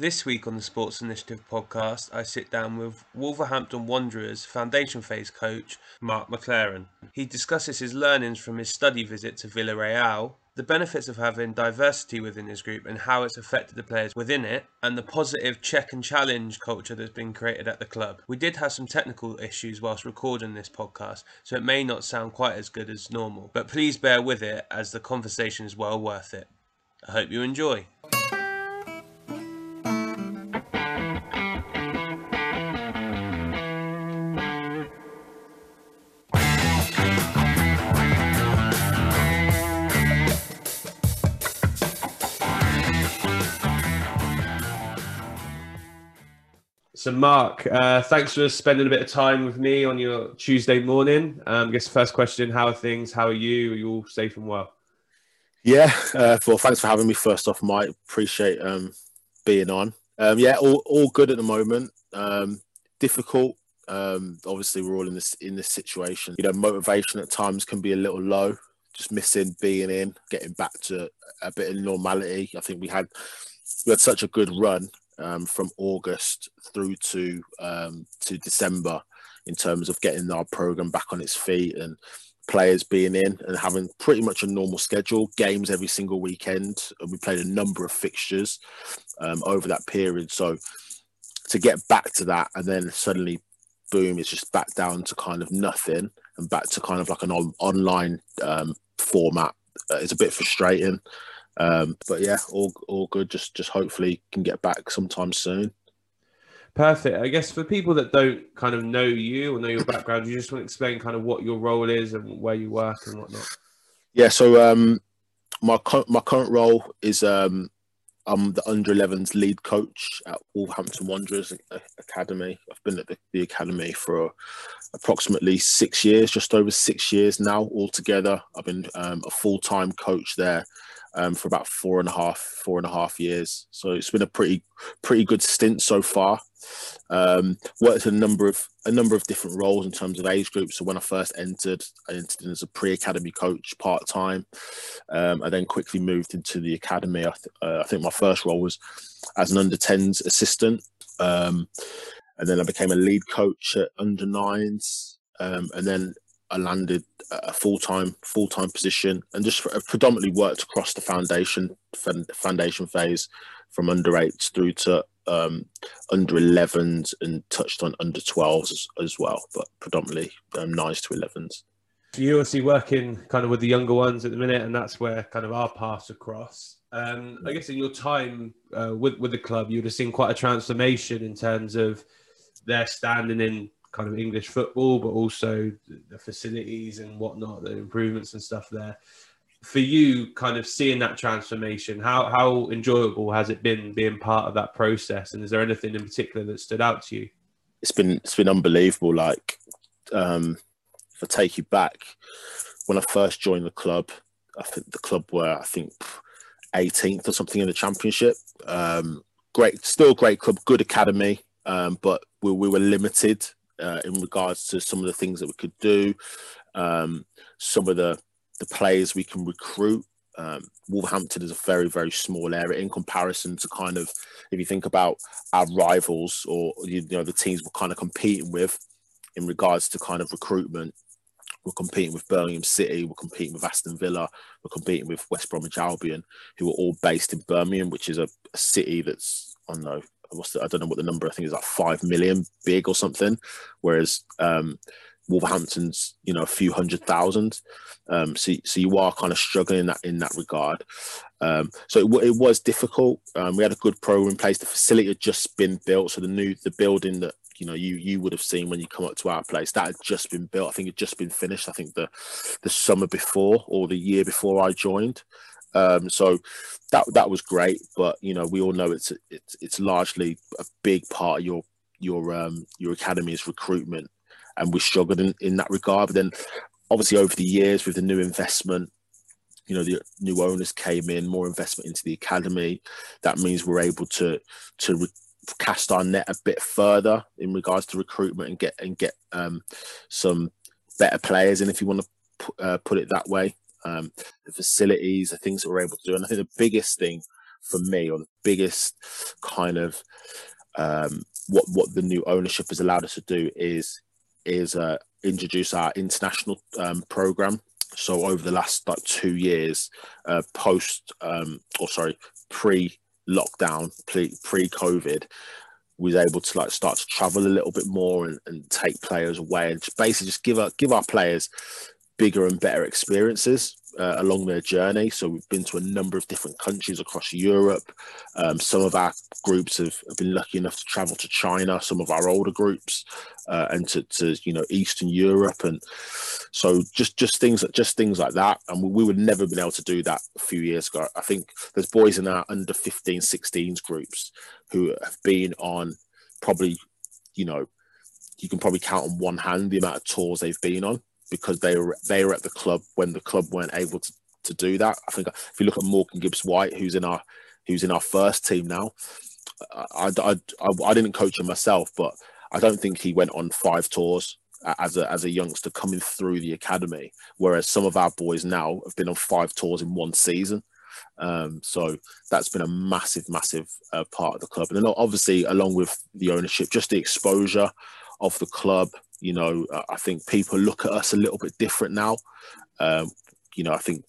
This week on the Sports Initiative podcast, I sit down with Wolverhampton Wanderers foundation phase coach Marc McLaren. He discusses his learnings from his study visit to Villarreal, the benefits of having diversity within his group and how it's affected the players within it, and the positive check and challenge culture that's been created at the club. We did have some technical issues whilst recording this podcast, so it may not sound quite as good as normal, but please bear with it as the conversation is well worth it. I hope you enjoy. So, Marc, uh, thanks for spending a bit of time with me on your Tuesday morning. Um, I guess first question: How are things? How are you? Are you all safe and well? Yeah, uh, well, thanks for having me. First off, Mike, appreciate um, being on. Um, yeah, all, all good at the moment. Um, difficult. Um, obviously, we're all in this in this situation. You know, motivation at times can be a little low. Just missing being in, getting back to a bit of normality. I think we had we had such a good run um, from August through to um, to December in terms of getting our program back on its feet and players being in and having pretty much a normal schedule, games every single weekend. And we played a number of fixtures um, over that period. So to get back to that and then suddenly, boom, it's just back down to kind of nothing and back to kind of like an on- online um, format uh, is a bit frustrating. Um, but yeah, all all good. Just just hopefully can get back sometime soon. Perfect. I guess for people that don't kind of know you or know your background, you just want to explain kind of what your role is and where you work and whatnot. Yeah. So um, my my current role is um, I'm the under 11s lead coach at Wolverhampton Wanderers Academy. I've been at the, the academy for approximately six years, just over six years now altogether. I've been um, a full time coach there um, for about four and a half, four and a half years. So it's been a pretty, pretty good stint so far. Um, worked a number of a number of different roles in terms of age groups. So when I first entered, I entered as a pre-academy coach part time. Um, I then quickly moved into the academy. I, th- uh, I, think my first role was as an under 10s assistant, um, and then I became a lead coach at under nines, um, and then I landed a full time full time position and just predominantly worked across the foundation foundation phase from under eights through to um, under 11s and touched on under 12s as, as well, but predominantly um, nines to 11s. You obviously working kind of with the younger ones at the minute, and that's where kind of our paths across. Um, I guess in your time uh, with with the club, you would have seen quite a transformation in terms of their standing in kind of English football, but also the facilities and whatnot, the improvements and stuff there. For you, kind of seeing that transformation, how how enjoyable has it been being part of that process? And is there anything in particular that stood out to you? It's been it's been unbelievable. Like, um, if I take you back, when I first joined the club, I think the club were I think 18th or something in the championship. Um, great, still great club, good academy, um, but we, we were limited uh, in regards to some of the things that we could do, um, some of the the players we can recruit. Um, Wolverhampton is a very very small area in comparison to kind of if you think about our rivals or you know the teams we're kind of competing with in regards to kind of recruitment. We're competing with Birmingham City, we're competing with Aston Villa, we're competing with West Bromwich Albion, who are all based in Birmingham, which is a, a city that's I don't know what's the, I don't know what the number I think is like five million big or something, whereas um, Wolverhampton's you know a few hundred thousand. Um, so so you are kind of struggling in that in that regard. Um, so it, it, was difficult. Um, we had a good program in place. The facility had just been built, so the new the building that you know you you would have seen when you come up to our place that had just been built. I think it just been finished. I think the the summer before or the year before I joined. Um, so that that was great, but you know we all know it's it's it's largely a big part of your your um, your academy's recruitment, and we struggled in, in that regard. But then, obviously, over the years with the new investment, you know the new owners came in, more investment into the academy. That means we're able to to re- cast our net a bit further in regards to recruitment and get and get um, some better players in, if you want to p- uh, put it that way um, the facilities, the things that we're able to do. And I think the biggest thing for me, or the biggest kind of um, what what the new ownership has allowed us to do is is uh, introduce our international um, program. So over the last like two years, uh, post um, or sorry, pre lockdown, pre pre COVID, was able to like start to travel a little bit more and, and take players away and just basically just give our give our players bigger and better experiences uh, along their journey. So we've been to a number of different countries across Europe. Um, some of our groups have, have, been lucky enough to travel to China. Some of our older groups uh, and to, to, you know Eastern Europe, and so just just things that just things like that. And we, we would never been able to do that a few years ago. I think there's boys in our under 15, 16s groups who have been on probably you know you can probably count on one hand the amount of tours they've been on because they were they were at the club when the club weren't able to, to do that. I think if you look at Morgan Gibbs White, who's in our who's in our first team now, I, I, I, I didn't coach him myself, but I don't think he went on five tours as a as a youngster coming through the academy. Whereas some of our boys now have been on five tours in one season. Um, so that's been a massive, massive uh, part of the club. And then obviously, along with the ownership, just the exposure of the club, you know, I think people look at us a little bit different now. Um, you know, I think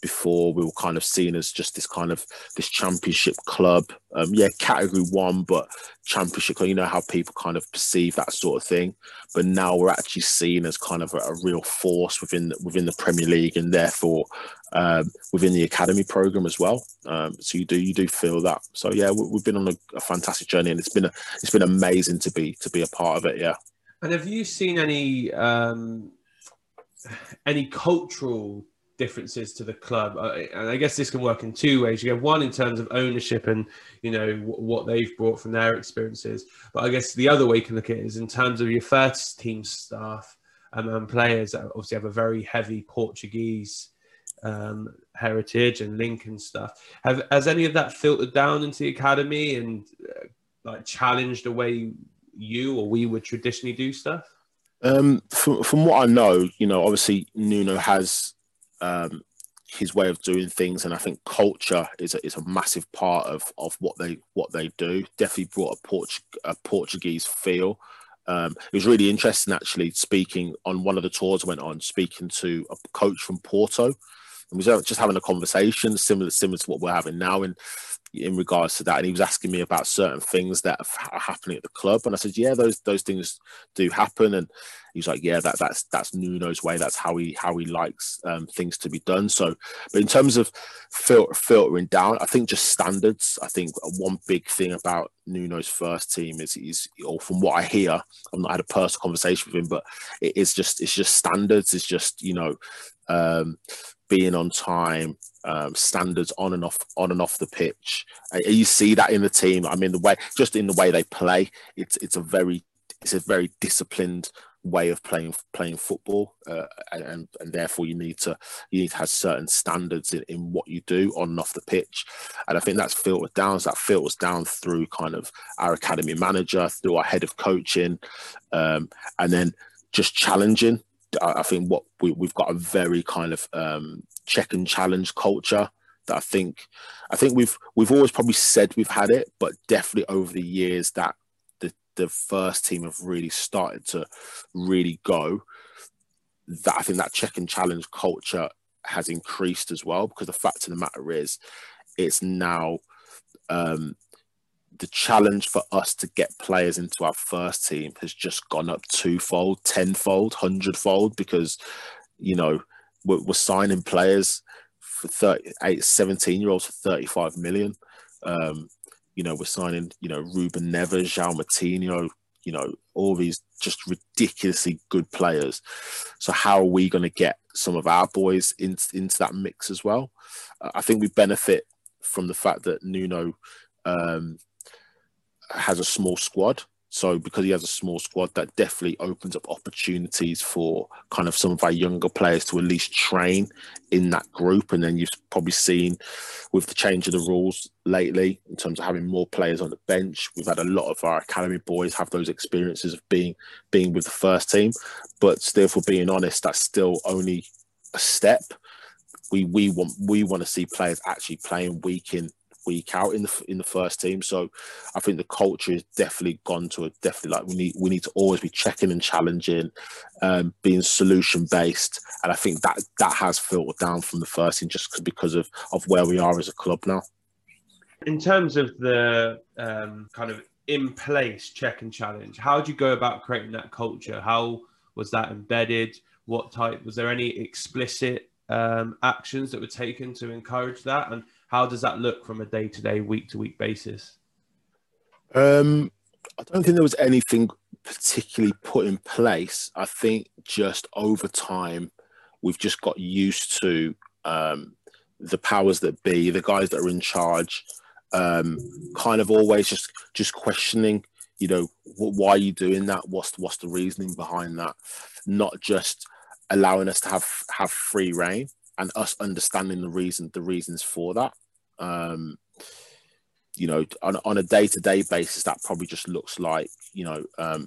before we were kind of seen as just this kind of this championship club. Um, yeah category one but championship you know how people kind of perceive that sort of thing. But now we're actually seen as kind of a, a real force within within the premier league and therefore um, within the academy program as well. Um, so you do you do feel that. So yeah we, have been on a, a fantastic journey and it's been a, it's been amazing to be to be a part of it yeah and have you seen any um, any cultural differences to the club? And I guess this can work in two ways. You have one in terms of ownership and you know what they've brought from their experiences, but I guess the other way you can look at it is in terms of your first team staff um, and players that obviously have a very heavy Portuguese um, heritage and link and stuff. Have has any of that filtered down into the academy and uh, like challenged the way you or we would traditionally do stuff? Um, from, from what I know, you know, obviously Nuno has um, his way of doing things, and I think culture is a, is a massive part of of what they what they do. Definitely brought a, Port- a Portuguese feel. Um, it was really interesting actually speaking on one of the tours I went on, speaking to a coach from Porto, and we was just having a conversation similar similar to what we're having now. And in regards to that, and he was asking me about certain things that are happening at the club, and I said, "Yeah, those those things do happen." And he's like, "Yeah, that that's that's Nuno's way. That's how he how he likes um, things to be done." So, but in terms of filter, filtering down, I think just standards. I think one big thing about Nuno's first team is he's, or from what I hear, I've not had a personal conversation with him, but it is just it's just standards. It's just you know. Um, being on time, um, standards on and off on and off the pitch. Uh, you see that in the team. I mean, the way just in the way they play, it's it's a very it's a very disciplined way of playing playing football, uh, and and therefore you need to you need to have certain standards in, in what you do on and off the pitch, and I think that's filtered down. So that filters down through kind of our academy manager, through our head of coaching, um, and then just challenging I think what we, have got a very kind of um, check and challenge culture that I think I think we've we've always probably said we've had it, but definitely over the years that the the first team have really started to really go. That I think that check and challenge culture has increased as well because the fact of the matter is, it's now um, the challenge for us to get players into our first team has just gone up twofold, tenfold, hundredfold because, you know, we're, we're signing players for 38, 17 year olds for 35 million. Um, you know, we're signing, you know, Ruben Neves, João Moutinho, you know, all these just ridiculously good players. So how are we going to get some of our boys in, into that mix as well? Uh, I think we benefit from the fact that Nuno um, has a small squad. So because he has a small squad, that definitely opens up opportunities for kind of some of our younger players to at least train in that group. And then you've probably seen with the change of the rules lately in terms of having more players on the bench. We've had a lot of our academy boys have those experiences of being being with the first team. But still, for being honest, that's still only a step. We we want we want to see players actually playing week in week out in the in the first team. So I think the culture is definitely gone to a definitely like we need we need to always be checking and challenging, um, being solution based, and I think that that has filtered down from the first team just because of of where we are as a club now. In terms of the um, kind of in place check and challenge, how do you go about creating that culture? How was that embedded? What type was there any explicit um, actions that were taken to encourage that? And how does that look from a day to day, week to week basis? Um, I don't think there was anything particularly put in place. I think just over time, we've just got used to um, the powers that be, the guys that are in charge, um, kind of always just just questioning. You know, why are you doing that? What's what's the reasoning behind that? Not just allowing us to have have free reign and us understanding the reason the reasons for that um you know on, on a day-to-day basis that probably just looks like you know um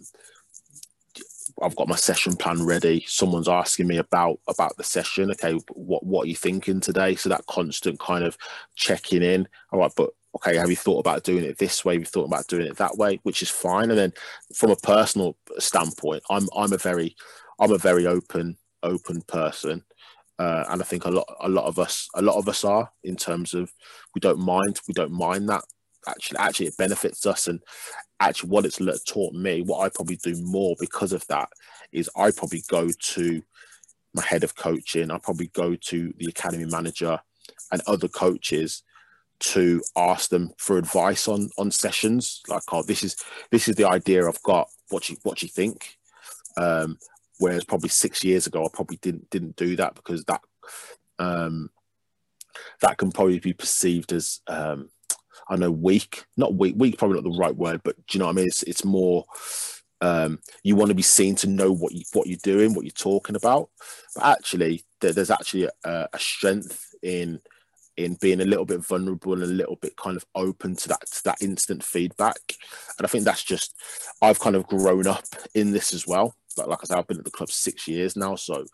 I've got my session plan ready. Someone's asking me about about the session. Okay, what what are you thinking today? So that constant kind of checking in. All right, but okay, have you thought about doing it this way? Have you thought about doing it that way? Which is fine. And then from a personal standpoint, I'm I'm a very I'm a very open open person. Uh, and I think a lot, a lot of us, a lot of us are in terms of we don't mind, we don't mind that. Actually, actually, it benefits us, and actually, what it's taught me, what I probably do more because of that, is I probably go to my head of coaching, I probably go to the academy manager and other coaches to ask them for advice on on sessions. Like, oh, this is this is the idea I've got. What you what you think? Um, Whereas probably six years ago, I probably didn't didn't do that because that um, that can probably be perceived as um, I know weak, not weak, weak probably not the right word, but do you know what I mean? It's it's more um, you want to be seen to know what you what you're doing, what you're talking about. But actually, there, there's actually a, a, strength in in being a little bit vulnerable and a little bit kind of open to that to that instant feedback. And I think that's just I've kind of grown up in this as well like, like I said, I've been at the club six years now, so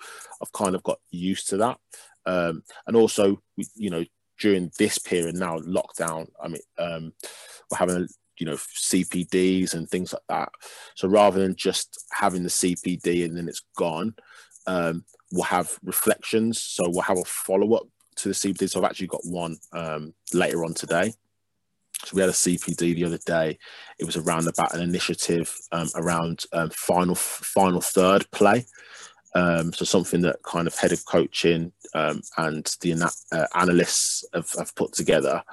I've kind of got used to that. Um, and also, you know, during this period now, lockdown, I mean, um, we're having you know CPDs and things like that. So rather than just having the CPD and then it's gone, um, we'll have reflections. So we'll have a follow up to the CPD. So I've actually got one um, later on today. So we had a CPD the other day. It was around about an initiative um, around um, final final third play. Um, so something that kind of head of coaching um, and the uh, analysts have, have, put together.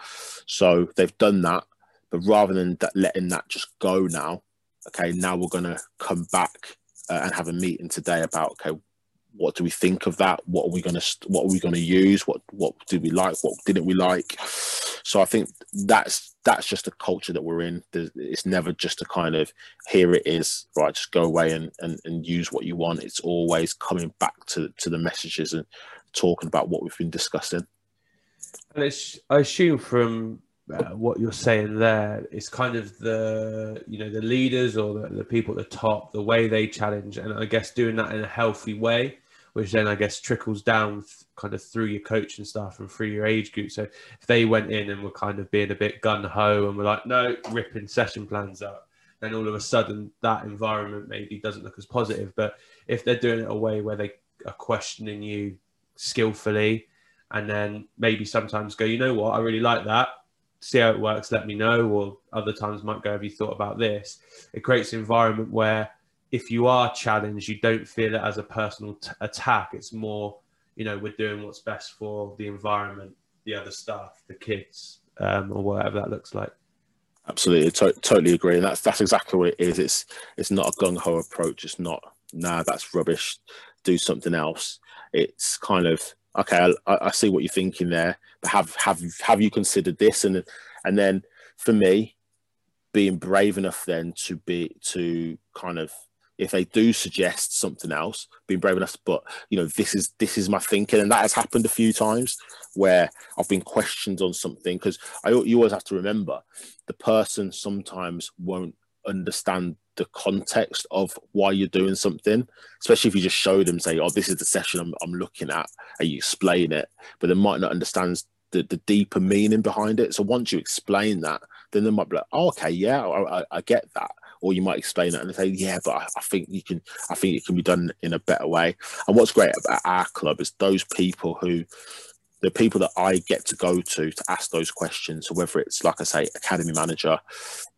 So they've done that, but rather than that, letting that just go now, okay, now we're going to come back uh, and have a meeting today about okay, what do we think of that? What are we going to what are we going to use? What what did we like? What didn't we like? So I think that's that's just the culture that we're in. It's never just a kind of here it is, right? Just go away and, and, and use what you want. It's always coming back to, to the messages and talking about what we've been discussing. And it's, I assume from uh, what you're saying there, it's kind of the you know the leaders or the, the people at the top, the way they challenge, and I guess doing that in a healthy way which then I guess trickles down kind of through your coaching staff and through your age group. So if they went in and were kind of being a bit gun ho and were like, no, ripping session plans up, then all of a sudden that environment maybe doesn't look as positive. But if they're doing it a way where they are questioning you skillfully and then maybe sometimes go, you know what, I really like that. See how it works, let me know. Or other times might go, have you thought about this? It creates an environment where if you are challenged, you don't feel it as a personal t- attack. It's more, you know, we're doing what's best for the environment, the other staff, the kids, um, or whatever that looks like. Absolutely, to- totally agree. And that's that's exactly what it is. It's it's not a gung ho approach. It's not nah, that's rubbish. Do something else. It's kind of okay. I, I see what you're thinking there, but have have have you considered this? And and then for me, being brave enough then to be to kind of if they do suggest something else, being brave enough. But you know, this is this is my thinking, and that has happened a few times where I've been questioned on something because I you always have to remember the person sometimes won't understand the context of why you're doing something, especially if you just show them, say, "Oh, this is the session I'm, I'm looking at," and you explain it, but they might not understand the, the deeper meaning behind it. So once you explain that, then they might be like, oh, okay, yeah, I, I, I get that. Or you might explain it and say, yeah, but I, I, think you can, I think it can be done in a better way. And what's great about our club is those people who, the people that I get to go to to ask those questions. So whether it's like I say, academy manager,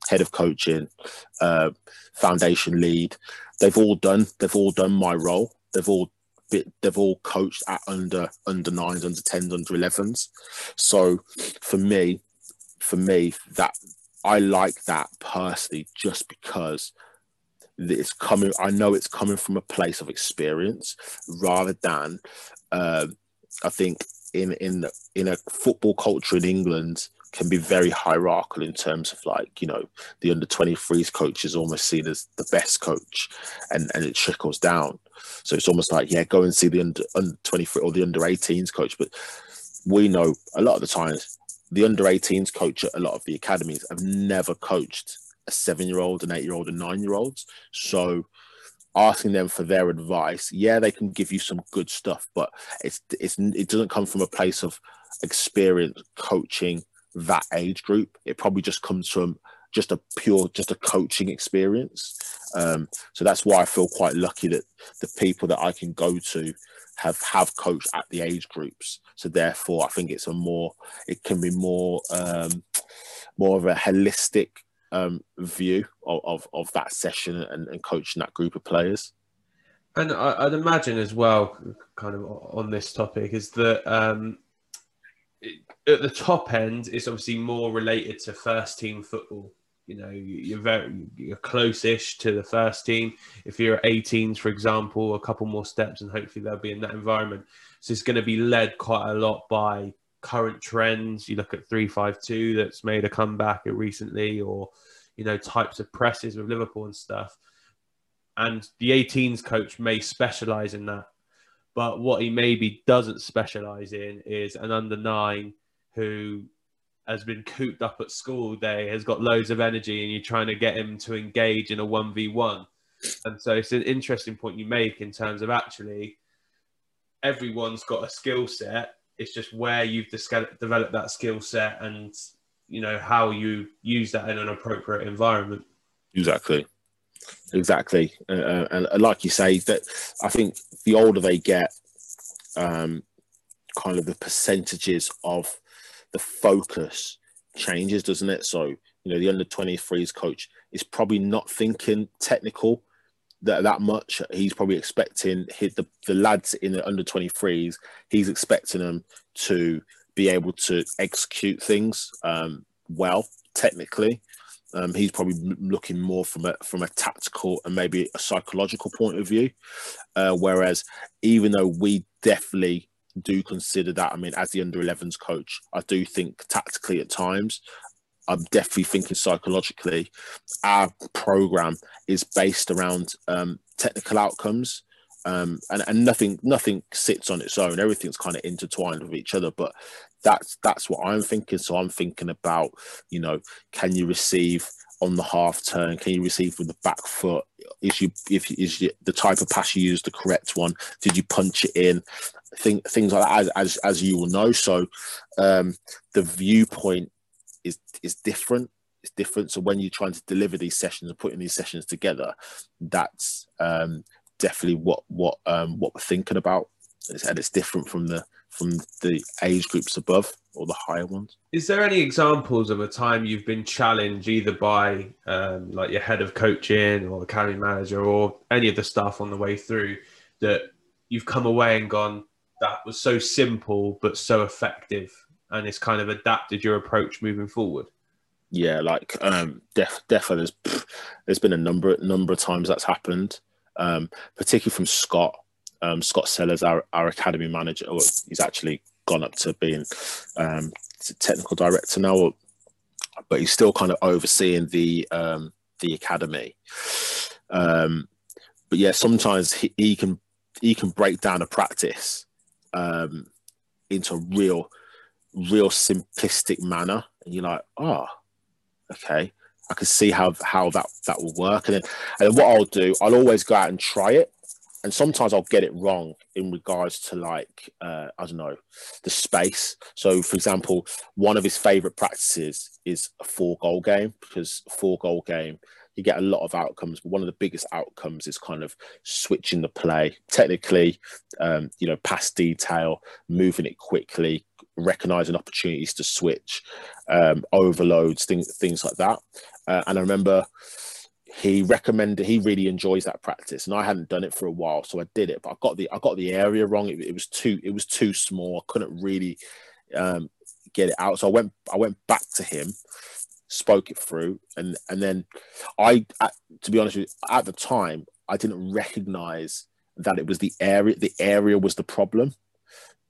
head of coaching, uh, foundation lead, they've all done, they've all done my role. They've all bit they've all coached at under under nines, under tens, under elevens. So for me, for me, that I like that personally, just because it's coming. I know it's coming from a place of experience rather than. Uh, I think in in in a football culture in England, can be very hierarchical in terms of like you know the under 23s coach is almost seen as the best coach and and it trickles down so it's almost like yeah go and see the under, under 23 or the under 18s coach but we know a lot of the times the under 18s coach at a lot of the academies have never coached a seven year old an eight year old and nine year olds so asking them for their advice yeah they can give you some good stuff but it's it's it doesn't come from a place of experience coaching that age group. It probably just comes from just a pure, just a coaching experience. Um, so that's why I feel quite lucky that the people that I can go to have have coached at the age groups. So therefore, I think it's a more, it can be more, um, more of a holistic um, view of, of, of that session and, and coaching that group of players. And I, would imagine as well, kind of on this topic, is that um, at the top end, it's obviously more related to first team football. You know, you're very you're close-ish to the first team. If you're at 18s, for example, a couple more steps, and hopefully they'll be in that environment. So it's going to be led quite a lot by current trends. You look at three five two that's made a comeback recently, or you know types of presses with Liverpool and stuff. And the 18s coach may specialize in that but what he maybe doesn't specialize in is an under nine who has been cooped up at school day, has got loads of energy, and you're trying to get him to engage in a 1v1. And so it's an interesting point you make in terms of actually everyone's got a skill set. It's just where you've developed that skill set and you know how you use that in an appropriate environment. Exactly, exactly, uh, uh and like you say, that I think the older they get, um, kind of the percentages of the focus changes, doesn't it? So, you know, the under 23s coach is probably not thinking technical that, that much. He's probably expecting hit the, the lads in the under 23s, he's expecting them to be able to execute things um, well, technically. Um, he's probably looking more from a from a tactical and maybe a psychological point of view. Uh, whereas, even though we definitely do consider that. I mean, as the under 11s coach, I do think tactically at times. I'm definitely thinking psychologically. Our program is based around um, technical outcomes, um, and, and nothing nothing sits on its own. Everything's kind of intertwined with each other. But that's that's what I'm thinking. So I'm thinking about, you know, can you receive on the half turn? Can you receive with the back foot? Is you if is you, the type of pass you use the correct one? Did you punch it in? Thing, things like that, as, as, as you will know. So um, the viewpoint is is different. It's different. So when you're trying to deliver these sessions and putting these sessions together, that's um, definitely what what um, what we're thinking about. And it's different from the from the age groups above or the higher ones. Is there any examples of a time you've been challenged either by um, like your head of coaching or the academy manager or any of the staff on the way through that you've come away and gone, that was so simple but so effective and it's kind of adapted your approach moving forward? Yeah, like um, def- definitely there's, there's been a number number of times that's happened, um, particularly from Scott um, Scott Sellers, our, our academy manager, he's actually gone up to being um, technical director now, but he's still kind of overseeing the um, the academy. Um, but yeah, sometimes he, he, can he can break down a practice um, into a real real simplistic manner, and you're like, oh, okay. I can see how how that that will work, and then and then what I'll do, I'll always go out and try it, and sometimes I'll get it wrong in regards to like uh, I don't know the space. So, for example, one of his favorite practices is a four goal game because four goal game you get a lot of outcomes, but one of the biggest outcomes is kind of switching the play. Technically, um, you know, pass detail, moving it quickly, recognizing opportunities to switch, um, overloads, things things like that. Uh, and I remember he recommended he really enjoys that practice. And i hadn't done it for a while so i did it but i got the i got the area wrong. It, it was too it was too small. I couldn't really um, get it out. So i went i went back to him spoke it through and and then i at, to be honest you at the time i didn't recognize that it was the area the area was the problem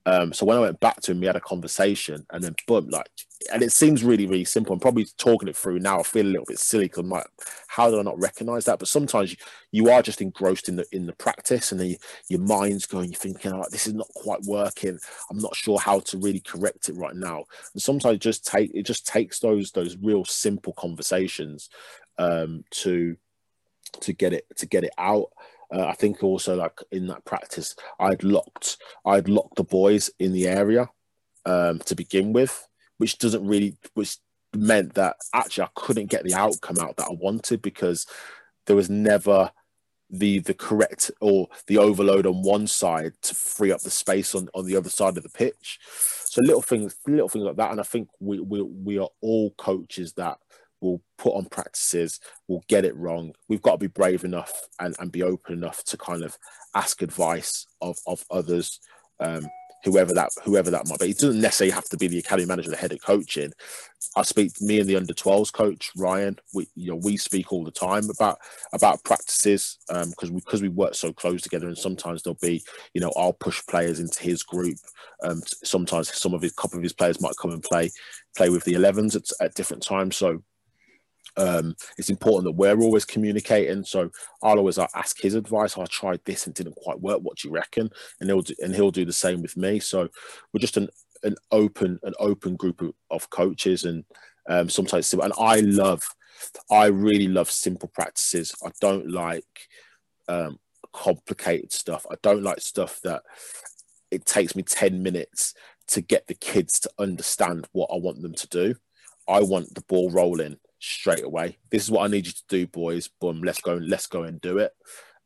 um, so when I went back to him, we had a conversation, and then boom, like, and it seems really, really simple. I'm probably talking it through now. I feel a little bit silly because like, how did I not recognize that? But sometimes you, you are just engrossed in the in the practice, and then you, your mind's going, you're thinking, like, this is not quite working. I'm not sure how to really correct it right now. And sometimes it just take it just takes those those real simple conversations um, to to get it to get it out. Uh, I think also like in that practice, I'd locked I'd locked the boys in the area um, to begin with, which doesn't really which meant that actually I couldn't get the outcome out that I wanted because there was never the the correct or the overload on one side to free up the space on, on the other side of the pitch. So little things, little things like that. And I think we we, we are all coaches that will put on practices, will get it wrong. We've got to be brave enough and, and be open enough to kind of ask advice of, of others, um, whoever that whoever that might be. It doesn't necessarily have to be the academy manager, the head of coaching. I speak me and the under 12s coach Ryan. We you know we speak all the time about about practices because um, we because we work so close together, and sometimes there'll be you know I'll push players into his group. Um, sometimes some of his couple of his players might come and play play with the 11s at, at different times. So um, it's important that we're always communicating. So I'll always ask his advice. I tried this and didn't quite work. What do you reckon? And he'll do, and he'll do the same with me. So we're just an an open an open group of, of coaches and um, sometimes and I love I really love simple practices. I don't like um, complicated stuff. I don't like stuff that it takes me 10 minutes to get the kids to understand what I want them to do. I want the ball rolling straight away. This is what I need you to do, boys. Boom, let's go and let's go and do it.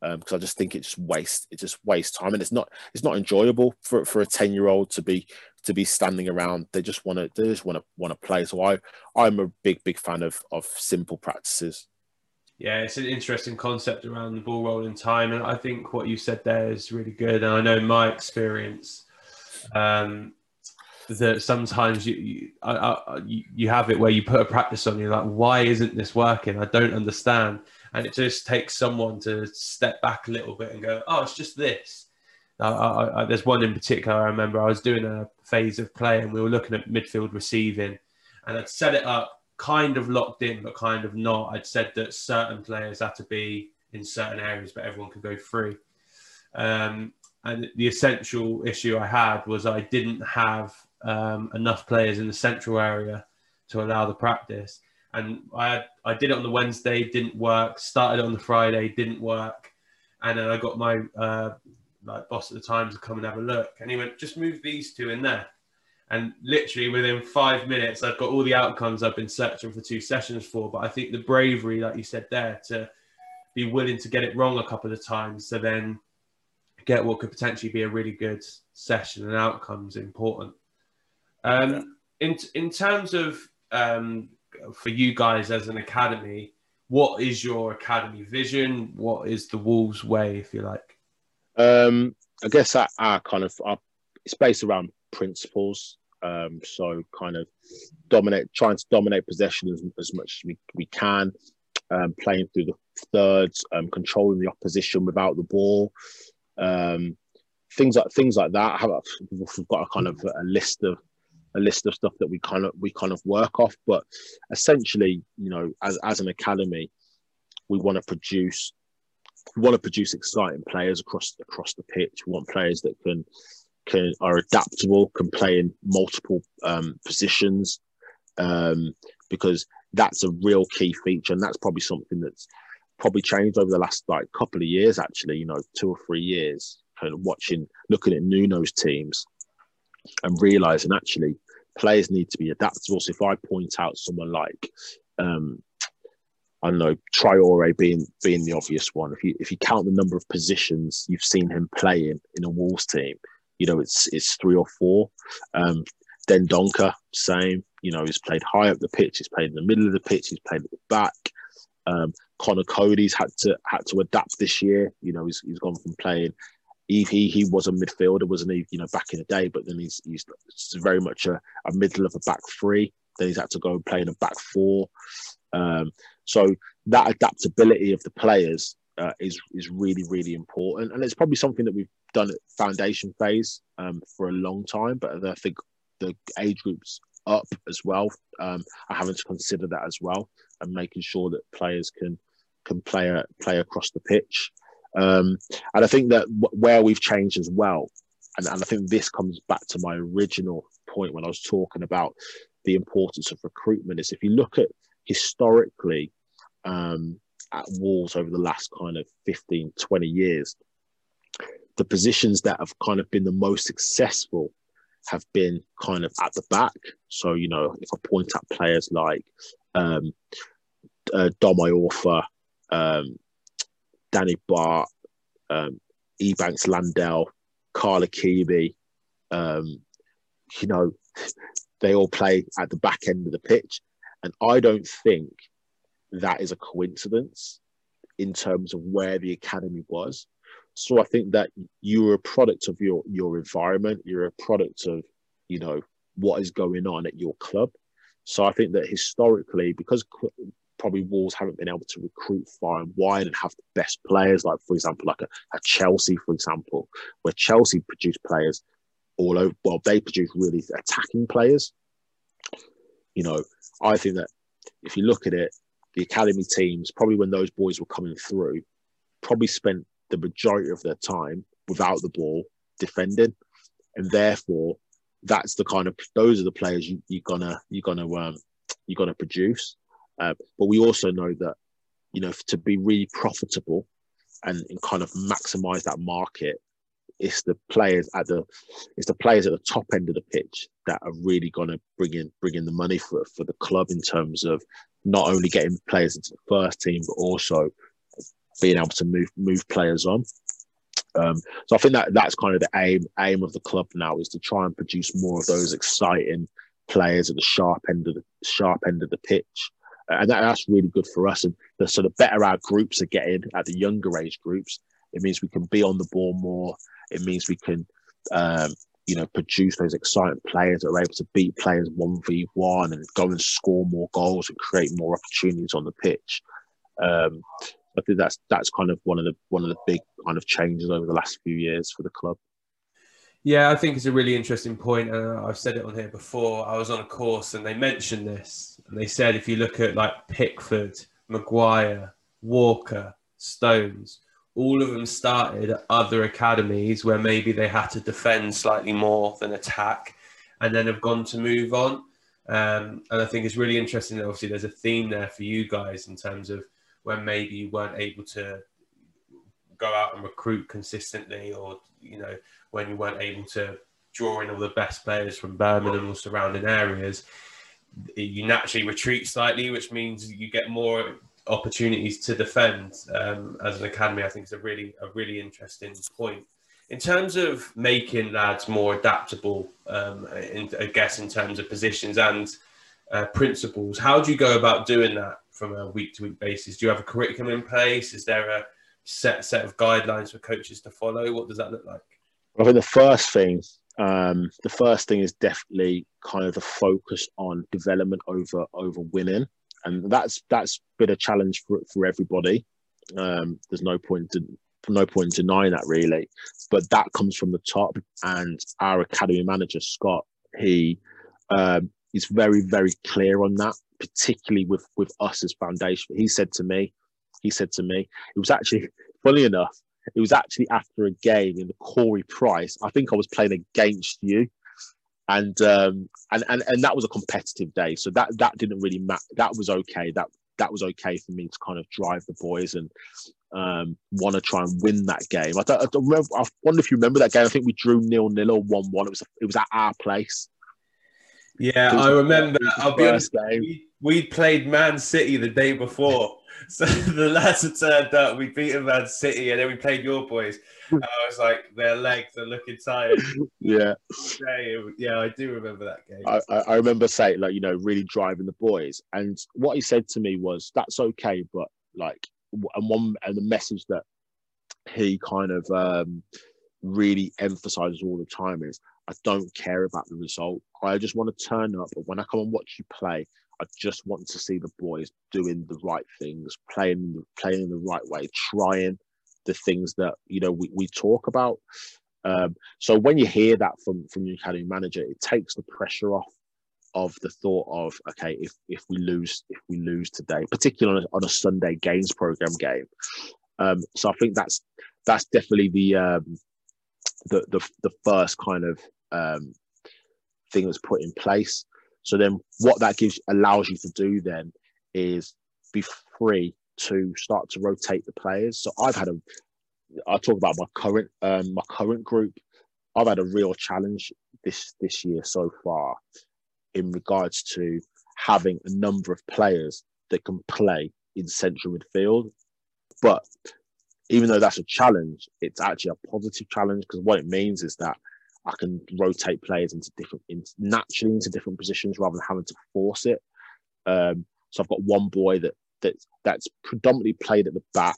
Um, because um, I just think it's waste it just wastes time, and it's not it's not enjoyable for for a ten year old to be to be standing around. They just want to they just want to want to play. So I I'm a big big fan of of simple practices. Yeah, it's an interesting concept around the ball rolling time, and I think what you said there is really good. And I know my experience. Um, that sometimes you you, I, I, you have it where you put a practice on you're like why isn't this working? I don't understand. And it just takes someone to step back a little bit and go oh it's just this. I, there's one in particular i remember. I was doing a phase of play and we were looking at midfield receiving and i'd set it up kind of locked in but kind of not. I'd said that certain players had to be in certain areas but everyone could go free. Um, and the essential issue i had was i didn't have um, enough players in the central area to allow the practice. And I I did it on the Wednesday, didn't work. Started on the Friday, didn't work. And then I got my uh, like boss at the time to come and have a look. And he went, just move these two in there. And literally within five minutes, I've got all the outcomes I've been searching for two sessions for. But I think the bravery, like you said there, to be willing to get it wrong a couple of times so then get what could potentially be a really good session and outcomes important. Um, in in terms of um, for you guys as an academy, what is your academy vision? What is the Wolves way, if you like? Um, I guess our, our kind of our, it's based around principles. Um, so kind of dominate, trying to dominate possession as, as much as we, we can, um, playing through the thirds, um, controlling the opposition without the ball, um, things like things like that. We've got a kind of a list of a list of stuff that we kind of we kind of work off. But essentially, you know, as as an academy, we want to produce we want to produce exciting players across across the pitch. We want players that can can are adaptable, can play in multiple um, positions, um, because that's a real key feature, and that's probably something that's probably changed over the last like couple of years. Actually, you know, two or three years, kind of watching, looking at Nuno's teams, and realizing actually players need to be adaptable. So if I point out someone like um, I don't know, Traore being being the obvious one. If you if you count the number of positions you've seen him playing in a Wolves team, you know it's it's three or four. Um, Dendoncker, same. You know, he's played high up the pitch. He's played in the middle of the pitch. He's played at the back. Um, Conor Coady's had to had to adapt this year. You know, he's, he's gone from playing. He, he he was a midfielder, wasn't he? You know, back in the day, but then he's he's very much a, a middle of a back three. Then he's had to go and play in a back four. Um, so that adaptability of the players uh, is is really really important, and it's probably something that we've done at foundation phase um, for a long time. But I think the age groups up as well um, are having to consider that as well, and making sure that players can can play play across the pitch. Um, and I think that w- where we've changed as well, and, and I think this comes back to my original point when I was talking about the importance of recruitment, is if you look at historically um, at Wolves over the last kind of 15, 20 years, the positions that have kind of been the most successful have been kind of at the back. So, you know, if I point at players like um, uh, Dom Iorfa, um, Danny Batth, um, Ebanks Landell, Carl Ikeme, um, you know, they all play at the back end of the pitch. And I don't think that is a coincidence in terms of where the academy was. So I think that you're a product of your your environment. You're a product of you know what is going on at your club. So I think that historically, because probably Wolves haven't been able to recruit far and wide and have the best players, like for example, like a, a Chelsea, for example, where Chelsea produce players all over. Well, they produce really attacking players. You know, I think that if you look at it, the academy teams, probably when those boys were coming through, probably spent the majority of their time without the ball defending, and therefore that's the kind of those are the players you, you're gonna you're gonna um, you're gonna produce. Uh, but we also know that you know to be really profitable and, and kind of maximize that market, it's the players at the it's the players at the top end of the pitch that are really going to bring in bring in the money for for the club in terms of not only getting players into the first team, but also being able to move move players on. Um, so I think that that's kind of the aim aim of the club now is to try and produce more of those exciting players at the sharp end of the sharp end of the pitch, and that, that's really good for us. And the sort of better our groups are getting at the younger age groups, it means we can be on the ball more. It means we can um, you know, produce those exciting players that are able to beat players one v one and go and score more goals and create more opportunities on the pitch. Um, I think that's that's kind of one of the one of the big kind of changes over the last few years for the club. Yeah, I think it's a really interesting point, and I've said it on here before. I was on a course and they mentioned this, and they said if you look at like Pickford, Maguire, Walker, Stones, all of them started at other academies where maybe they had to defend slightly more than attack and then have gone to move on. Um, and I think it's really interesting that obviously there's a theme there for you guys in terms of when maybe you weren't able to go out and recruit consistently or, you know, when you weren't able to draw in all the best players from Birmingham or surrounding areas, you naturally retreat slightly, which means you get more opportunities to defend um, as an academy, I think is a really a really interesting point. In terms of making lads more adaptable, um, in, I guess in terms of positions and uh, principles, how do you go about doing that from a week to week basis? Do you have a curriculum in place? Is there a set set of guidelines for coaches to follow? What does that look like? I think the first thing, um, the first thing is definitely kind of the focus on development over over winning and that's that's been a challenge for for everybody. Um, there's no point no point denying that really, but that comes from the top. And our academy manager Scott, he um, is very very clear on that, particularly with with us as foundation. He said to me, he said to me, it was actually funny enough. It was actually after a game in the Corey Price. I think I was playing against you, and um, and and and that was a competitive day, so that that didn't really matter. That was okay. That that was okay for me to kind of drive the boys and um, want to try and win that game. I don't, I don't remember. I wonder if you remember that game. I think we drew nil nil or one one. It was it was at our place. Yeah, I remember. I'll be honest. Game. We, we played Man City the day before. So the lads had turned up. We beat them Man City, and then we played your boys. And I was like, their legs are looking tired. yeah. Yeah, I do remember that game. I, I remember saying, like, you know, really driving the boys. And what he said to me was, "That's okay, but like, and one and the message that he kind of um, really emphasizes all the time is, I don't care about the result. I just want to turn up, but when I come and watch you play, I just want to see the boys doing the right things, playing playing in the right way, trying the things that you know we, we talk about. Um, so when you hear that from from your academy manager, it takes the pressure off of the thought of okay, if if we lose if we lose today, particularly on a, on a Sunday games program game. Um, so I think that's that's definitely the um, the, the the first kind of um, thing that's put in place. So then what that gives allows you to do then is be free to start to rotate the players. So I've had a I talk about my current um, my current group. I've had a real challenge this this year so far in regards to having a number of players that can play in central midfield. But even though that's a challenge, it's actually a positive challenge because what it means is that I can rotate players into different, in, naturally into different positions rather than having to force it. Um, so I've got one boy that that that's predominantly played at the back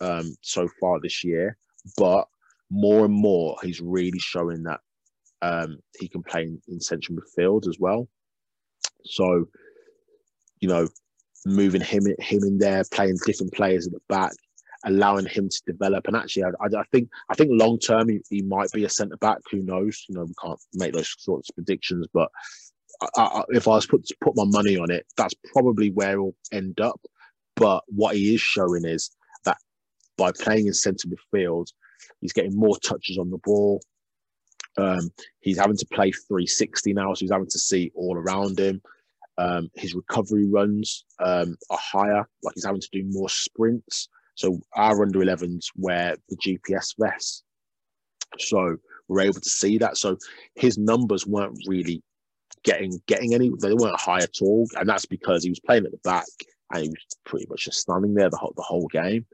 um, so far this year, but more and more he's really showing that um, he can play in, in central midfield as well. So, you know, moving him him in there, playing different players at the back, allowing him to develop. And actually, I, I think I think long term he, he, might be a centre back. Who knows? You know, we can't make those sorts of predictions. But I, I, if I was put to put my money on it, that's probably where he'll end up. But what he is showing is that by playing in centre midfield, he's getting more touches on the ball. Um, he's having to play 360 now, so he's having to see all around him. Um, his recovery runs um, are higher, like he's having to do more sprints. So our under 11s wear the GPS vests. So we're able to see that. So his numbers weren't really getting getting any they weren't high at all. And that's because he was playing at the back and he was pretty much just standing there the whole the whole game.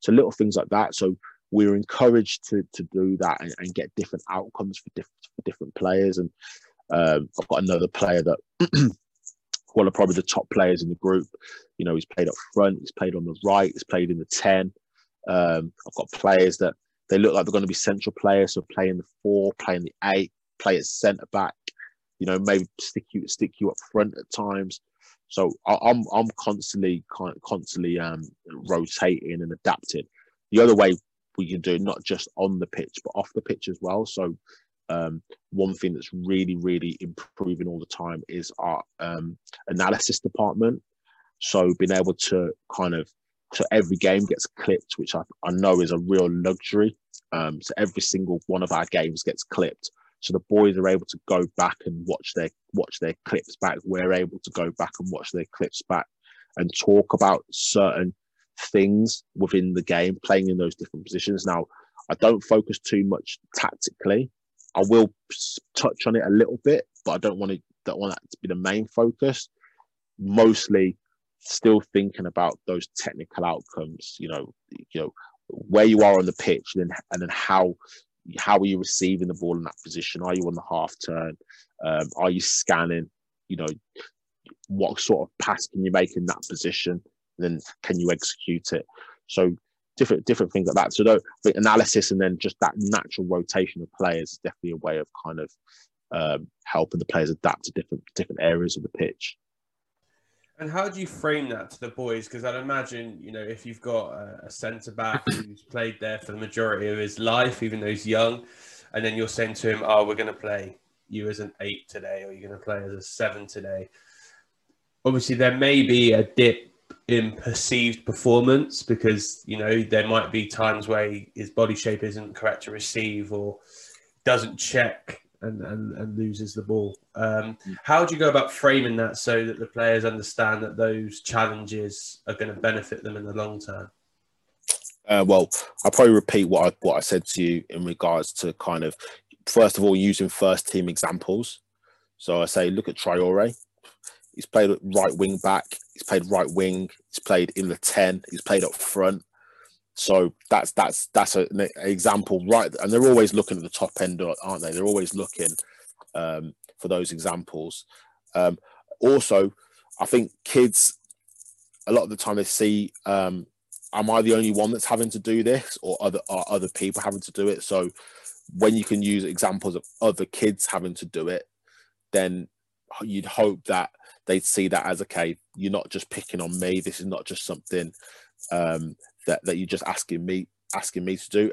So little things like that. So we are encouraged to to do that and, and get different outcomes for different for different players. And um, I've got another player that one of probably the top players in the group. You know, he's played up front, he's played on the right, he's played in the 10. Um, I've got players that they look like they're going to be central players, so playing the four, playing the eight, play at centre back, you know, maybe stick you stick you up front at times. So I'm I'm constantly constantly um, rotating and adapting. The other way we can do not just on the pitch but off the pitch as well. So um, one thing that's really, really improving all the time is our um, analysis department. So being able to kind of so every game gets clipped, which I, I know is a real luxury. Um, so every single one of our games gets clipped. So the boys are able to go back and watch their watch their clips back. We're able to go back and watch their clips back and talk about certain things within the game, playing in those different positions. Now, I don't focus too much tactically. I will touch on it a little bit, but I don't want to don't want that to be the main focus. Mostly, still thinking about those technical outcomes. You know, you know where you are on the pitch, and then and then how how are you receiving the ball in that position? Are you on the half turn? Um, are you scanning? You know, what sort of pass can you make in that position? And then can you execute it? So different different things like that. So the analysis and then just that natural rotation of players is definitely a way of kind of um, helping the players adapt to different different areas of the pitch. And how do you frame that to the boys? Because I'd imagine, you know, if you've got a, a centre back who's played there for the majority of his life, even though he's young, and then you're saying to him, "Oh, we're going to play you as an eight today, or you're going to play as a seven today." Obviously, there may be a dip in perceived performance because you know there might be times where his body shape isn't correct to receive or doesn't check and, and, and loses the ball. Um, how do you go about framing that so that the players understand that those challenges are going to benefit them in the long term? Uh, well, I'll probably repeat what I what I said to you in regards to kind of first of all using first team examples. So I say, look at Traore. He's played right wing back. He's played right wing. He's played in the ten. He's played up front. So that's that's that's an example, right? And they're always looking at the top end, aren't they? They're always looking um, for those examples. Um, also, I think kids a lot of the time they see, um, am I the only one that's having to do this, or other are other people having to do it? So when you can use examples of other kids having to do it, then you'd hope that they'd see that as okay, you're not just picking on me. This is not just something um, that that you're just asking me asking me to do.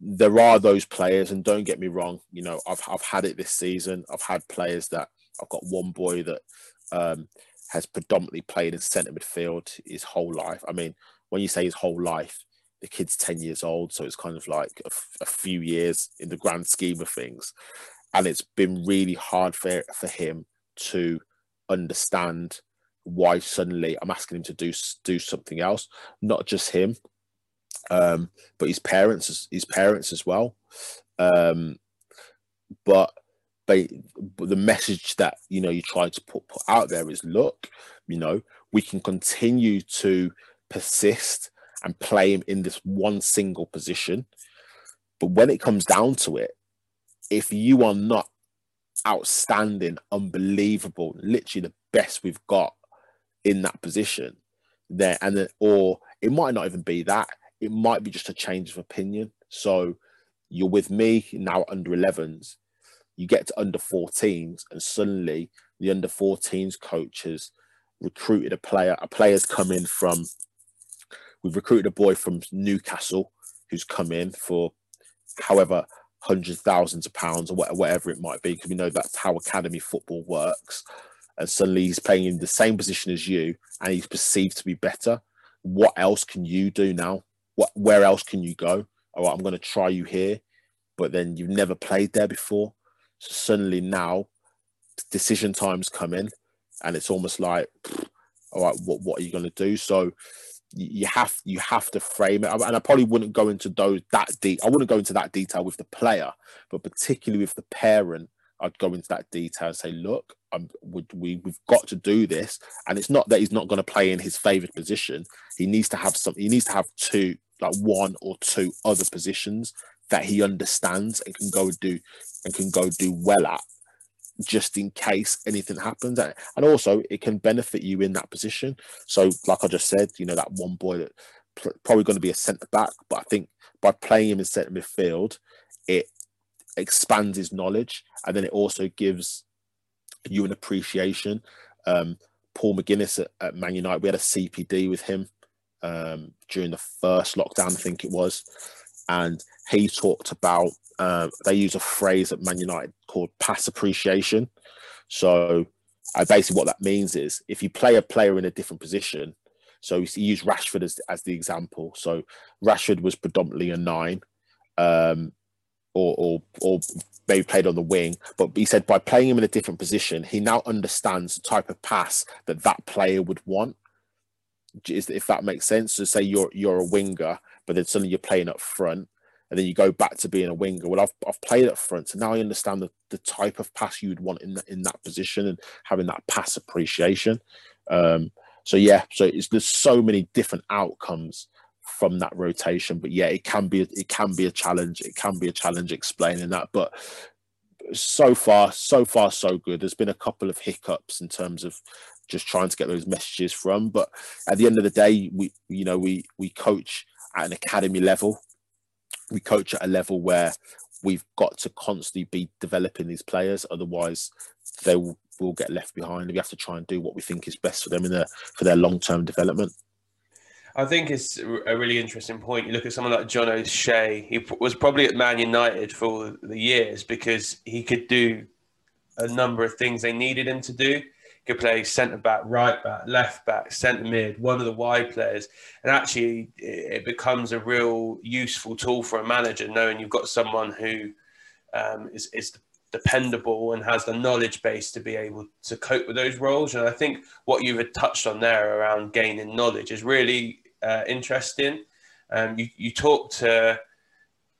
There are those players, and don't get me wrong. You know, I've I've had it this season. I've had players that I've got one boy that um, has predominantly played in centre midfield his whole life. I mean, when you say his whole life, the kid's ten years old, so it's kind of like a, a few years in the grand scheme of things, and it's been really hard for for him to understand why suddenly I'm asking him to do do something else. Not just him, um, but his parents, his parents as well. Um, but, but the message that you know you try to put, put out there is, look, you know, we can continue to persist and play him in this one single position. But when it comes down to it, if you are not outstanding, unbelievable, literally the best we've got in that position there. And then or it might not even be that. It might be just a change of opinion. So you're with me now under 11s you get to under 14s and suddenly the under 14s coach has recruited a player. A player's come in from we've recruited a boy from newcastle who's come in for however hundreds thousands of pounds or whatever it might be because we know that's how academy football works. And suddenly he's playing in the same position as you and he's perceived to be better. What else can you do now? What where else can you go? All right i'm going to try you here but then you've never played there before. So suddenly now decision times come in and it's almost like all right what, what are you going to do? So you have you have to frame it and i probably wouldn't go into those that deep i wouldn't go into that detail with the player but particularly with the parent I'd go into that detail and say, look, I'm, we, we, we've got to do this. And it's not that he's not going to play in his favorite position. He needs to have some, he needs to have two, like one or two other positions that he understands and can go do and can go do well at just in case anything happens. And also it can benefit you in that position. So like I just said, you know, that one boy that probably going to be a centre back, but I think by playing him in centre midfield, it expands his knowledge, and then it also gives you an appreciation. Um, Paul McGuinness at, at, Man United, we had a CPD with him um, during the first lockdown, I think it was, and he talked about uh, they use a phrase at Man United called pass appreciation. So, uh, basically, what that means is if you play a player in a different position, so he used Rashford as, as the example. So Rashford was predominantly a nine. Um, or, or, or maybe played on the wing. But he said by playing him in a different position, he now understands the type of pass that that player would want. Is If that makes sense. So say you're you're a winger, but then suddenly you're playing up front, and then you go back to being a winger. Well, I've, I've played up front, so now I understand the, the type of pass you would want in that, in that position and having that pass appreciation. Um, so yeah, so it's, there's so many different outcomes from that rotation. But yeah, it can be it can be a challenge. It can be a challenge explaining that. But so far, so far, so good. There's been a couple of hiccups in terms of just trying to get those messages from. But at the end of the day, we you know we we coach at an academy level. We coach at a level where we've got to constantly be developing these players. Otherwise, they will, will get left behind. We have to try and do what we think is best for them in their for their long term development. I think it's a really interesting point. You look at someone like John O'Shea. He was probably at Man United for the years because he could do a number of things they needed him to do. Could play centre back, right back, left back, centre mid, one of the wide players, and actually it becomes a real useful tool for a manager knowing you've got someone who um, is is dependable and has the knowledge base to be able to cope with those roles. And I think what you had touched on there around gaining knowledge is really uh, interesting. Um, you, you talk to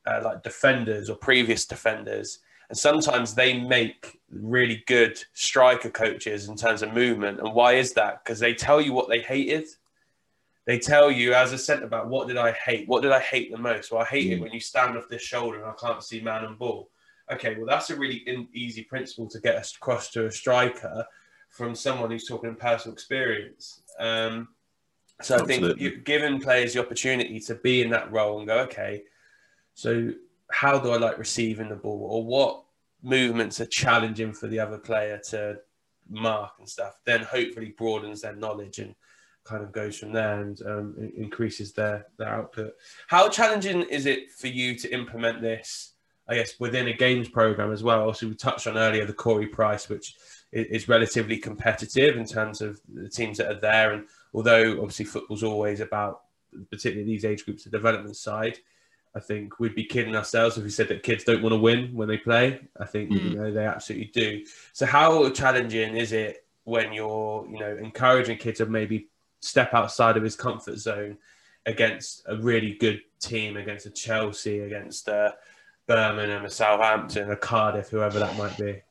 uh, like defenders or previous defenders, and sometimes they make really good striker coaches in terms of movement. And why is that? Because they tell you what they hated. They tell you as a centre back, what did I hate? What did I hate the most? Well, I hate mm. it when you stand off this shoulder and I can't see man and ball. Okay, well, that's a really in- easy principle to get across to a striker from someone who's talking in personal experience. Um, so Absolutely. I think giving players the opportunity to be in that role and go, okay, so how do I like receiving the ball, or what movements are challenging for the other player to mark and stuff, then hopefully broadens their knowledge and kind of goes from there and um, increases their their output. How challenging is it for you to implement this? I guess within a games program as well. So we touched on earlier the Corey Price, which is relatively competitive in terms of the teams that are there. And although obviously football's always about, particularly these age groups, the development side, I think we'd be kidding ourselves if we said that kids don't want to win when they play. I think mm-hmm. you know they absolutely do. So how challenging is it when you're you know encouraging kids to maybe step outside of his comfort zone against a really good team, against a Chelsea, against a Birmingham, a Southampton, a Cardiff, whoever that might be?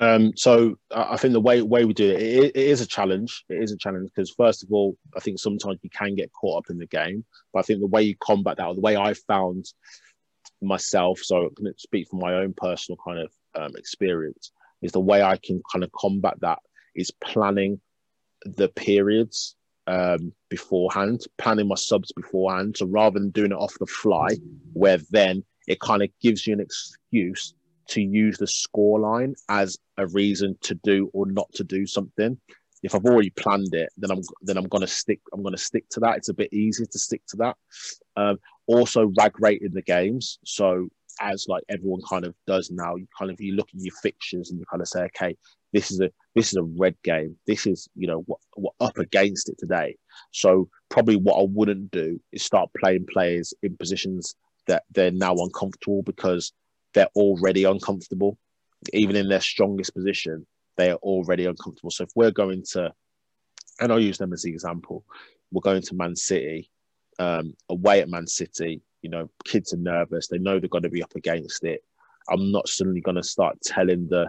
Um, so I think the way way we do it, it, it is a challenge. It is a challenge because first of all, I think sometimes you can get caught up in the game. But I think the way you combat that, or the way I found myself, so I can speak from my own personal kind of um, experience, is the way I can kind of combat that is planning the periods um, beforehand, planning my subs beforehand. So rather than doing it off the fly, where then it kind of gives you an excuse to use the scoreline as a reason to do or not to do something. If I've already planned it, then I'm then I'm gonna stick. I'm gonna stick to that. It's a bit easier to stick to that. Um, also, rag rating the games. So as like everyone kind of does now, you kind of you look at your fixtures and you kind of say, okay, this is a this is a red game. This is you know what up against it today. So probably what I wouldn't do is start playing players in positions that they're now uncomfortable because they're already uncomfortable. Even in their strongest position, they are already uncomfortable. So if we're going to, and I'll use them as the example, we're going to Man City, um, away at Man City, you know, kids are nervous. They know they're going to be up against it. I'm not suddenly going to start telling the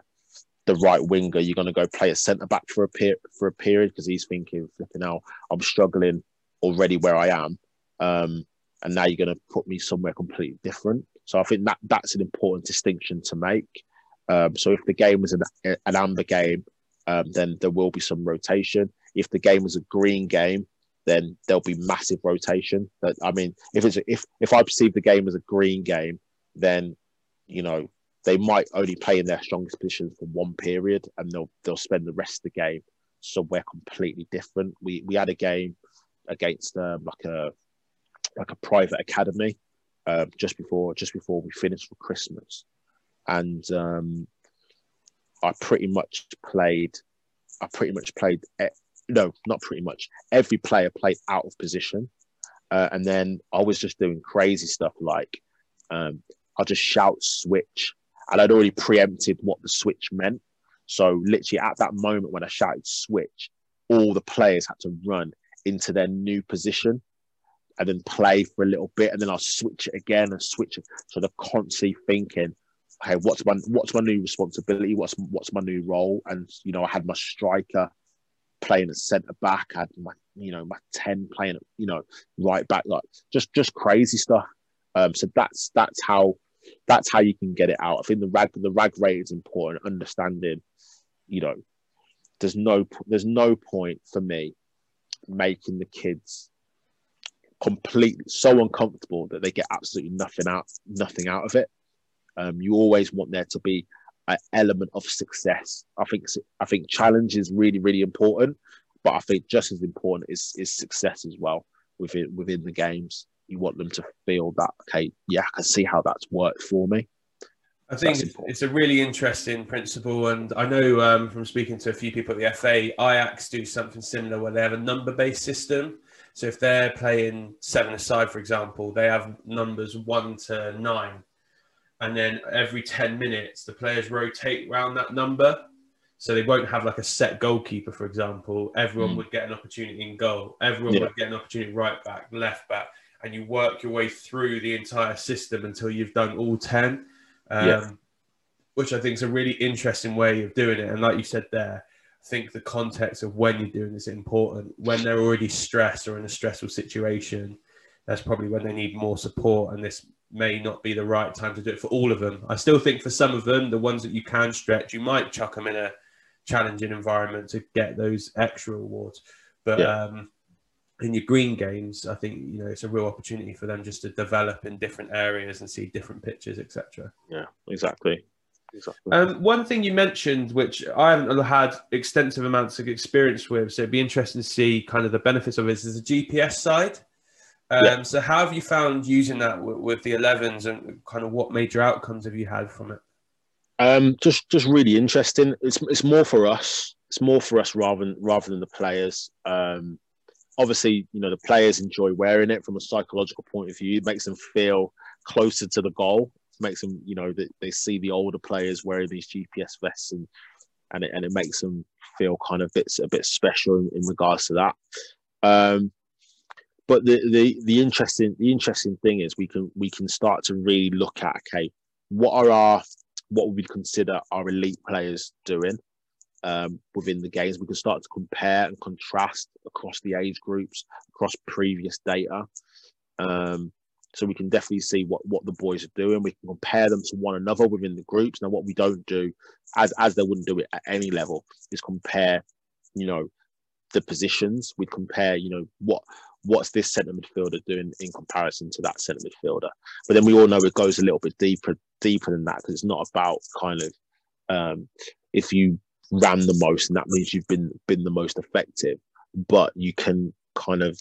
the right winger you're going to go play a centre back for a per- for a period because he's thinking, flipping out, I'm struggling already where I am. Um, and now you're going to put me somewhere completely different. So I think that that's an important distinction to make. Um, so if the game was an, an amber game, um, then there will be some rotation. If the game was a green game, then there'll be massive rotation. But I mean, if it's if if I perceive the game as a green game, then you know they might only play in their strongest position for one period, and they'll they'll spend the rest of the game somewhere completely different. We we had a game against um, like a like a private academy uh, just before just before we finished for Christmas, and um, I pretty much played. I pretty much played. No, not pretty much. Every player played out of position, uh, and then I was just doing crazy stuff like um, I just shout switch, and I'd already preempted what the switch meant. So literally at that moment when I shouted switch, all the players had to run into their new position and then play for a little bit, and then I'll switch it again and switch it. So they're constantly thinking, "Hey, what's my what's my new responsibility? What's what's my new role?" And you know, I had my striker playing as centre back. I had my you know my ten playing you know right back, like just just crazy stuff. Um, so that's that's how that's how you can get it out. I think the rag the rag rate is important. Understanding, you know, there's no there's no point for me making the kids completely so uncomfortable that they get absolutely nothing out nothing out of it. Um, you always want there to be an element of success. I think I think challenge is really really important, but I think just as important is is success as well within within the games. You want them to feel that okay, yeah, I can see how that's worked for me. I think it's a really interesting principle, and I know um, from speaking to a few people at the FA, Ajax do something similar where they have a number-based system. So if they're playing seven aside, for example, they have numbers one to nine. and then every 10 minutes the players rotate around that number. So they won't have like a set goalkeeper, for example. Everyone mm. would get an opportunity in goal. Everyone yeah. would get an opportunity right back, left back, and you work your way through the entire system until you've done all 10. Um, yeah. Which I think is a really interesting way of doing it. And like you said there, think the context of when you're doing this is important. When they're already stressed or in a stressful situation, that's probably when they need more support. And this may not be the right time to do it for all of them. I still think for some of them, the ones that you can stretch, you might chuck them in a challenging environment to get those extra rewards. But yeah. um, in your green games, I think you know it's a real opportunity for them just to develop in different areas and see different pitches, etc. Yeah, exactly. Exactly. Um, one thing you mentioned, which I haven't had extensive amounts of experience with, so it'd be interesting to see kind of the benefits of it, is the GPS side. Um, yeah. So, how have you found using that with, with, the 11s, and kind of what major outcomes have you had from it? Um, just, just really interesting. It's, it's more for us. It's more for us rather than rather than the players. Um, obviously, you know the players enjoy wearing it from a psychological point of view. It makes them feel closer to the goal. Makes them, you know, that they see the older players wearing these GPS vests, and and it, and it makes them feel kind of bits a bit special in, in regards to that. Um, but the, the the interesting the interesting thing is we can we can start to really look at okay what are our what would we consider our elite players doing um, within the games we can start to compare and contrast across the age groups across previous data um, so we can definitely see what what the boys are doing. We can compare them to one another within the groups. Now what we don't do as as they wouldn't do it at any level is compare you know the positions. We compare you know what what's this centre midfielder doing in comparison to that centre midfielder? But then we all know it goes a little bit deeper deeper than that because it's not about kind of um, if you ran the most and that means you've been been the most effective, but you can kind of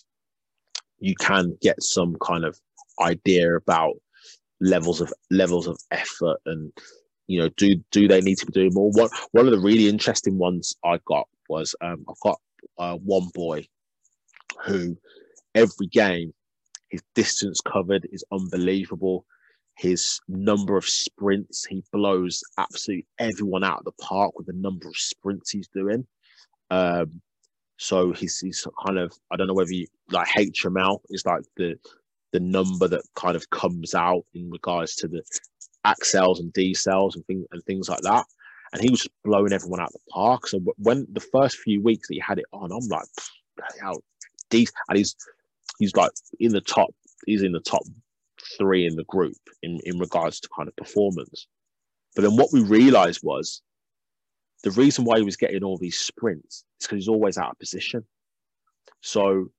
you can get some kind of idea about levels of levels of effort and you know do do they need to be doing more one one of the really interesting ones i got was um, i've got uh, one boy who every game. His distance covered is unbelievable. His number of sprints, he blows absolutely everyone out of the park with the number of sprints he's doing. Um, so he's, he's kind of I don't know whether you like HML is like the the number that kind of comes out in regards to the accels and decels and things and things like that. And he was just blowing everyone out of the park. So when the first few weeks that he had it on, I'm like, how. And he's he's like in the top. He's in the top three in the group in in regards to kind of performance. But then what we realized was the reason why he was getting all these sprints is because he's always out of position. So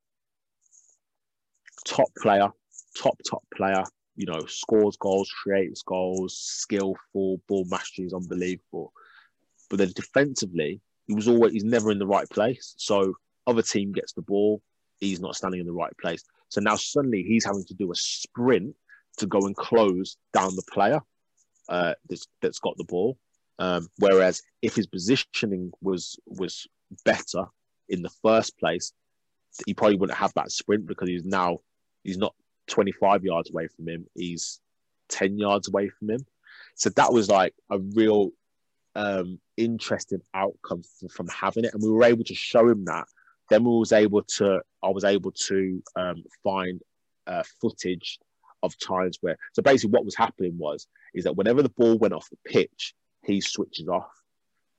top player, top top player, you know, scores goals, creates goals, skillful, ball mastery is unbelievable. But then defensively, he was always he's never in the right place. So other team gets the ball, he's not standing in the right place. So now suddenly he's having to do a sprint to go and close down the player uh, that's, that's got the ball. Um, whereas if his positioning was was better in the first place, he probably wouldn't have that sprint because he's now he's not 25 yards away from him. He's 10 yards away from him. So that was like a real um, interesting outcome from, from having it, and we were able to show him that then we was able to, I was able to um, find uh, footage of times where, so basically what was happening was, is that whenever the ball went off the pitch, he switches off.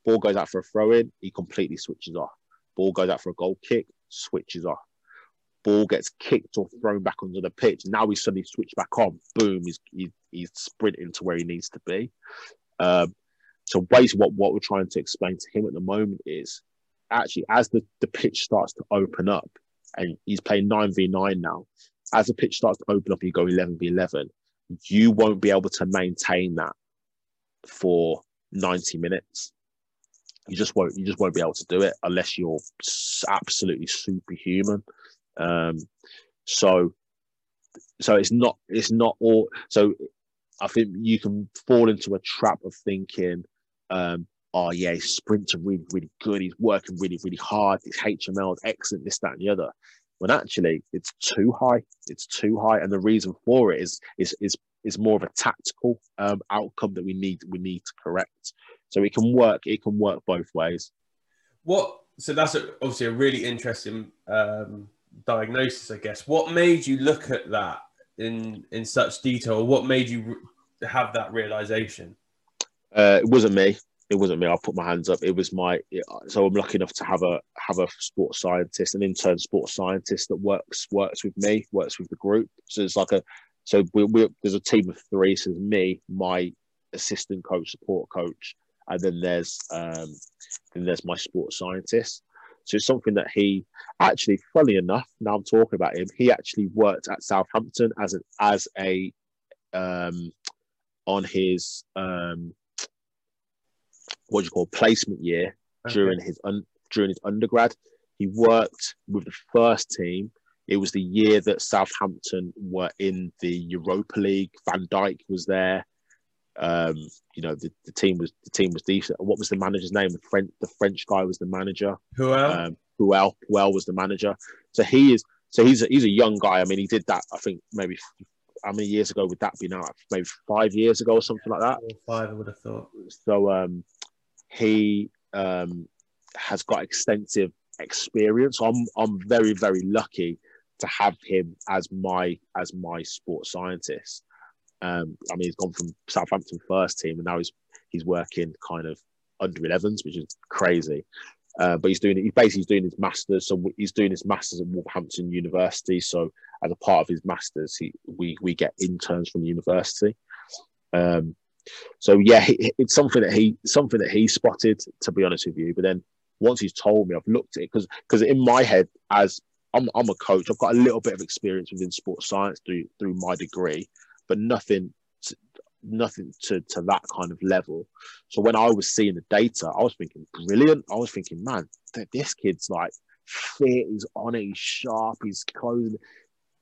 Ball goes out for a throw in, he completely switches off. Ball goes out for a goal kick, switches off. Ball gets kicked or thrown back onto the pitch. Now he's suddenly switched back on. Boom, he's, he, he's sprinting to where he needs to be. Um, so basically, what, what we're trying to explain to him at the moment is actually as the, the pitch starts to open up and he's playing 9v9 now as the pitch starts to open up you go 11v11 you won't be able to maintain that for 90 minutes you just won't you just won't be able to do it unless you're absolutely superhuman um so so it's not it's not all so i think you can fall into a trap of thinking um oh yeah, his sprints are really, really good. He's working really, really hard. His HML is excellent, this, that, and the other. when actually it's too high. It's too high, and the reason for it is is is is more of a tactical um, outcome that we need we need to correct. So it can work. It can work both ways. What? So that's a, obviously a really interesting um, diagnosis, I guess. What made you look at that in in such detail? What made you have that realization? Uh, it wasn't me. It wasn't me. I put my hands up. It was my. So I'm lucky enough to have a have a sports scientist, an intern sports scientist that works works with me, works with the group. So it's like a. So we, we there's a team of three. So there's me, my assistant coach, support coach, and then there's um, then there's my sports scientist. So it's something that he actually, funny enough, now I'm talking about him, he actually worked at Southampton as a as a um, on his um, what do you call placement year okay. during his un, during his undergrad. He worked with the first team. It was the year that Southampton were in the Europa League. Van Dijk was there. Um, you know, the, the team was the team was decent. What was the manager's name? The French the French guy was the manager. Who else? Um, Puel Puel was the manager. So he is so he's a, he's a young guy. I mean, he did that. I think maybe how many years ago would that be now? Maybe five years ago or something like that. Five, I would have thought. So um, he um, has got extensive experience. I'm I'm very very lucky to have him as my as my sports scientist. Um, I mean, he's gone from Southampton first team, and now he's he's working kind of under 11s, which is crazy. Uh, but he's doing he's basically doing his masters. So he's doing his masters at Wolverhampton University. So as a part of his masters, he we we get interns from the university. Um, so yeah, it's something that he something that he spotted. To be honest with you, but then once he's told me, I've looked at it because because in my head, as I'm I'm a coach, I've got a little bit of experience within sports science through through my degree, but nothing to, nothing to to that kind of level. So when I was seeing the data, I was thinking brilliant. I was thinking, man, this kid's like fit, he's on it, he's sharp, he's closing.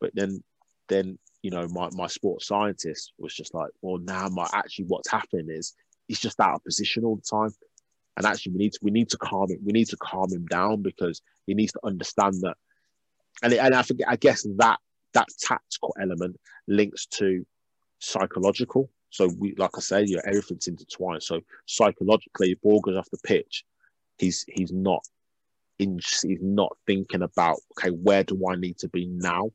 But then then you know, my, my sports scientist was just like, well, now my actually what's happening is he's just out of position all the time. And actually we need to we need to calm it, we need to calm him down because he needs to understand that. And, it, and I think I guess that that tactical element links to psychological. So we like I say, you know, everything's intertwined. So psychologically, if ball goes off the pitch, he's he's not in he's not thinking about okay, where do I need to be now?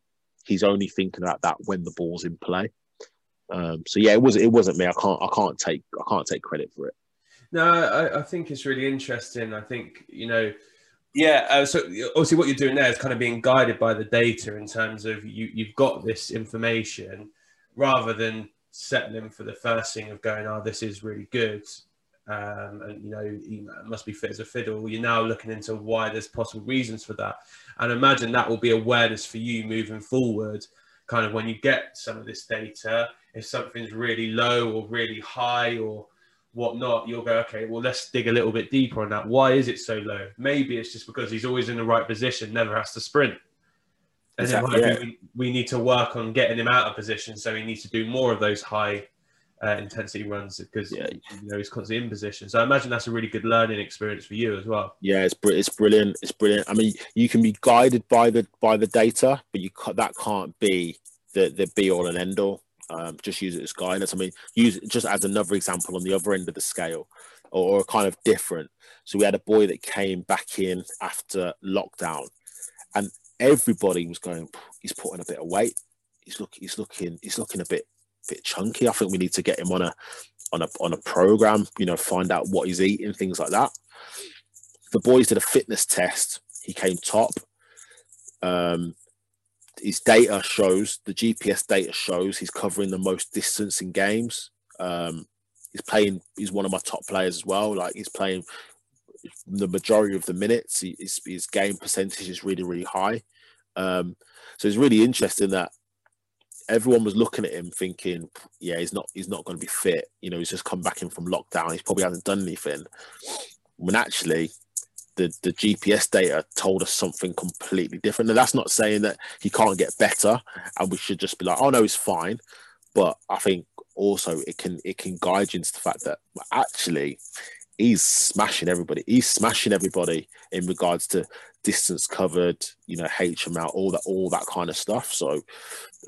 he's only thinking about that when the ball's in play. Um, so yeah, it was it wasn't me. I can't I can't take I can't take credit for it. No, I, I think it's really interesting. I think you know, yeah. Uh, so obviously, what you're doing there is kind of being guided by the data in terms of you you've got this information rather than setting settling for the first thing of going, oh, this is really good um, and you know he must be fit as a fiddle. You're now looking into why there's possible reasons for that, and imagine that will be awareness for you moving forward. Kind of when you get some of this data, if something's really low or really high or whatnot, you'll go, okay, well, let's dig a little bit deeper on that. Why is it so low? Maybe it's just because he's always in the right position, never has to sprint. And exactly, then yeah. we, we need to work on getting him out of position, so he needs to do more of those high uh, intensity runs because yeah. you know he's constantly in position. So I imagine that's a really good learning experience for you as well. Yeah, it's it's brilliant. It's brilliant. I mean, you can be guided by the by the data, but you that can't be the the be all and end all. Um, just use it as guidance. I mean, use it just as another example on the other end of the scale, or, or kind of different. So we had a boy that came back in after lockdown, and everybody was going. He's putting a bit of weight. He's looking. He's looking. He's looking a bit bit chunky. I think we need to get him on a on a on a program. You know, find out what he's eating, things like that. The boys did a fitness test. He came top. Um, his data shows the GPS data shows he's covering the most distance in games. Um, he's playing. He's one of my top players as well. Like he's playing the majority of the minutes. His, his game percentage is really really high. Um, so it's really interesting that everyone was looking at him thinking, yeah, he's not he's not going to be fit. You know, he's just come back in from lockdown. He probably hasn't done anything. When actually, the the GPS data told us something completely different. And that's not saying that he can't get better, and we should just be like, oh no, he's fine. But I think also it can it can guide you into the fact that actually he's smashing everybody. He's smashing everybody in regards to distance covered, you know, HML, all that, all that kind of stuff. So,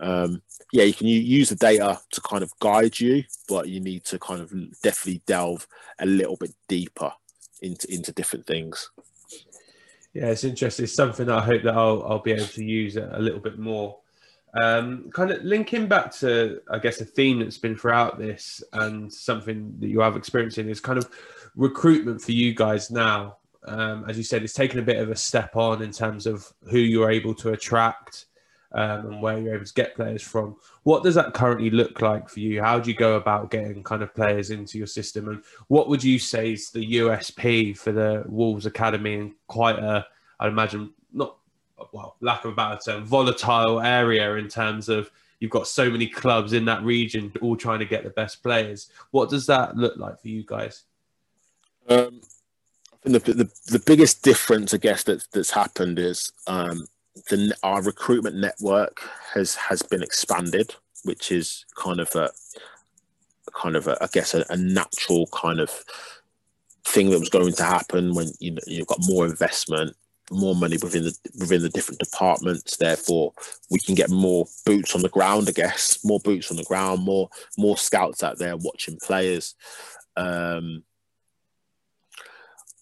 um, yeah, you can use the data to kind of guide you, but you need to kind of definitely delve a little bit deeper into into different things. Yeah, it's interesting. It's something I hope that I'll I'll be able to use a little bit more. Um, kind of linking back to, I guess, a theme that's been throughout this and something that you have experiencing is kind of recruitment for you guys now um, as you said, it's taken a bit of a step on in terms of who you're able to attract um, and where you're able to get players from. What does that currently look like for you? How do you go about getting kind of players into your system? And what would you say is the USP for the Wolves Academy in quite a, I'd imagine, not, well, lack of a better term, volatile area in terms of you've got so many clubs in that region all trying to get the best players. What does that look like for you guys? Um, the, the, the biggest difference, I guess, that, that's happened is um, the, our recruitment network has has been expanded, which is kind of a kind of a, I guess a, a natural kind of thing that was going to happen when you know, you've got more investment, more money within the within the different departments. Therefore, we can get more boots on the ground. I guess more boots on the ground, more more scouts out there watching players. Um,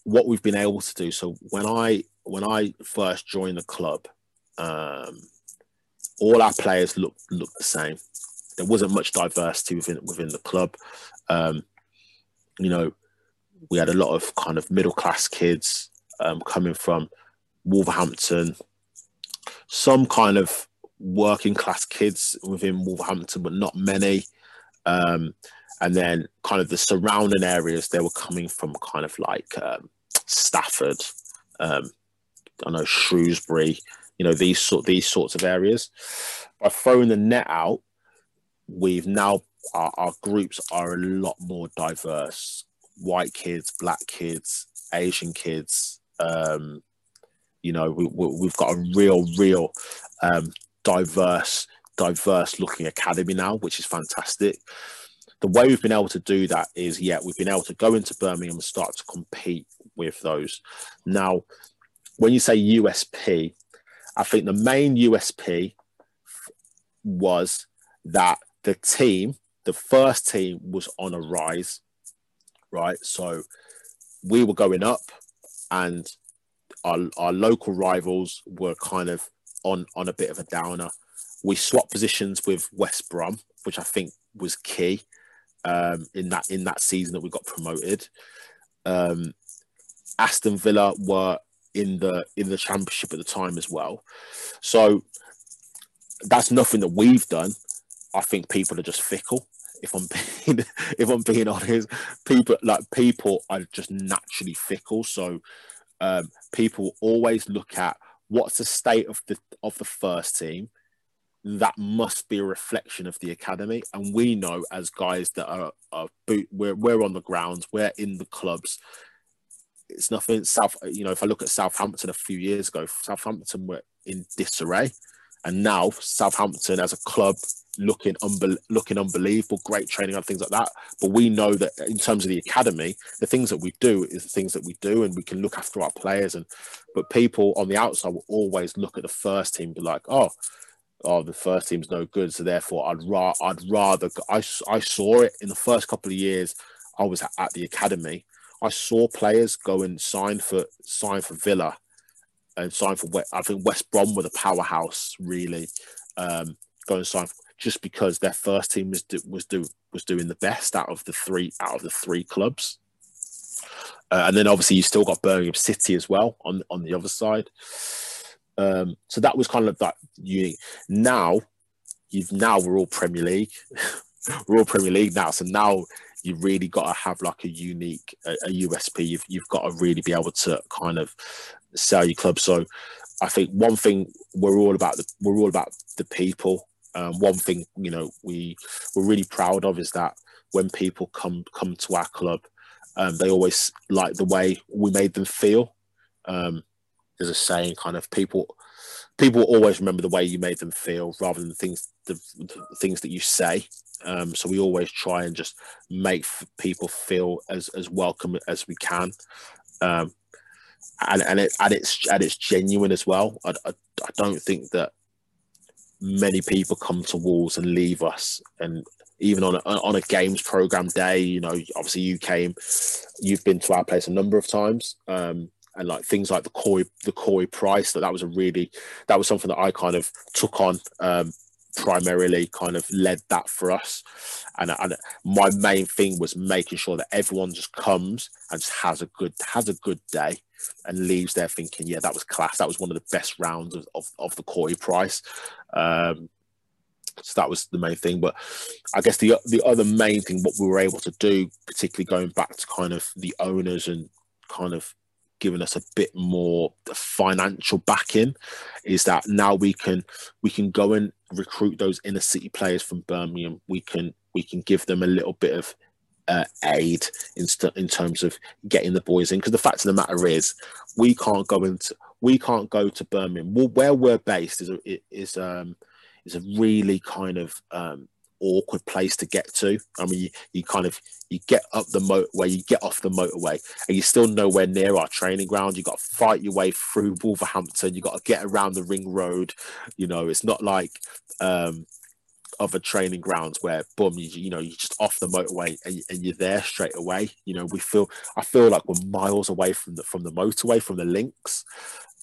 what we've been able to do. So when I when I first joined the club, um, all our players looked looked the same. There wasn't much diversity within within the club. Um, you know, we had a lot of kind of middle class kids um, coming from Wolverhampton, some kind of working class kids within Wolverhampton, but not many. Um, and then kind of the surrounding areas they were coming from kind of like um, Stafford, um, I know Shrewsbury, you know these sort these sorts of areas. By throwing the net out, we've now our, our groups are a lot more diverse. White kids, black kids, Asian kids. Um, you know, we, we, have got a real, real um, diverse, diverse looking academy now, which is fantastic the way we've been able to do that is, yeah, we've been able to go into Birmingham and start to compete with those. Now, when you say USP, I think the main USP was that the team, the first team, was on a rise, right? So we were going up, and our, our local rivals were kind of on on a bit of a downer. We swapped positions with West Brom, which I think was key um, in that in that season that we got promoted. Um, Aston Villa were in the in the championship at the time as well. So that's nothing that we've done. I think people are just fickle. If I'm being if I'm being honest, people like people are just naturally fickle. So um, people always look at what's the state of the of the first team that must be a reflection of the academy. And we know as guys that are, are boot, we're, we're on the grounds, we're in the clubs. It's nothing South, uh, you know, if I look at Southampton a few years ago, Southampton were in disarray. And now Southampton as a club looking unbe- looking unbelievable, great training and things like that. But we know that in terms of the academy, the things that we do is the things that we do, and we can look after our players. And but people on the outside will always look at the first team, be like, oh, oh, the first team's no good, so therefore I'd ra- I'd rather. I, I saw it in the first couple of years. I was at the academy. I saw players go and sign for sign for Villa, and sign for I think West Brom were the powerhouse really. Um, go and sign for, just because their first team was do, was do was doing the best out of the three out of the three clubs. Uh, and then obviously you still got Birmingham City as well on on the other side. Um, so that was kind of that unique. Now, you've now we're all Premier League. we're all Premier League now. So now you've really got to have like a unique a, a, USP. You've you've got to really be able to kind of sell your club. So I think one thing we're all about the we're all about the people. Um, one thing you know we we're really proud of is that when people come come to our club, um, they always like the way we made them feel. Um, there's a saying kind of people people always remember the way you made them feel rather than things the, the things that you say. Um, so we always try and just make people feel as as welcome as we can. Um, and and it and it's and it's genuine as well. I, I, I don't think that many people come to Wolves and leave us, and even on a, on a games program day, you know, obviously you came, you've been to our place a number of times, um, and like things like the koi the koi Price that that was a really that was something that I kind of took on um, primarily kind of led that for us. And, and my main thing was making sure that everyone just comes and just has a good has a good day and leaves there thinking, yeah, that was class. That was one of the best rounds of, of, of the koi Price. Um, so that was the main thing. But I guess the the other main thing, what we were able to do, particularly going back to kind of the owners and kind of given us a bit more financial backing is that now we can we can go and recruit those inner city players from Birmingham. We can we can give them a little bit of uh, aid in, st- in terms of getting the boys in. Because the fact of the matter is we can't go into we can't go to Birmingham. Well, where we're based is a, is um is a really kind of um awkward place to get to. I mean, you, you kind of you get up the motorway, you get off the motorway, and you're still nowhere near our training ground. You got to fight your way through Wolverhampton. You got to get around the ring road. You know, it's not like um, other training grounds where boom, you, you know, you're just off the motorway and, and you're there straight away. You know, we feel I feel like we're miles away from the from the motorway, from the links.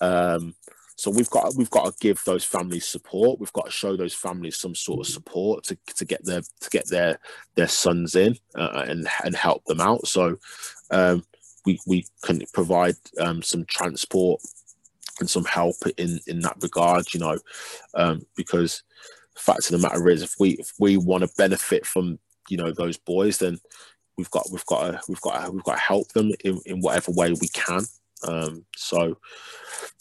Um, so we've got we've got to give those families support. We've got to show those families some sort of support to, to get their to get their their sons in uh, and and help them out. So um, we we can provide um, some transport and some help in in that regard. You know, um, because fact of the matter is, if we if we want to benefit from you know those boys, then we've got we've got to, we've got to, we've got to help them in, in whatever way we can. Um, so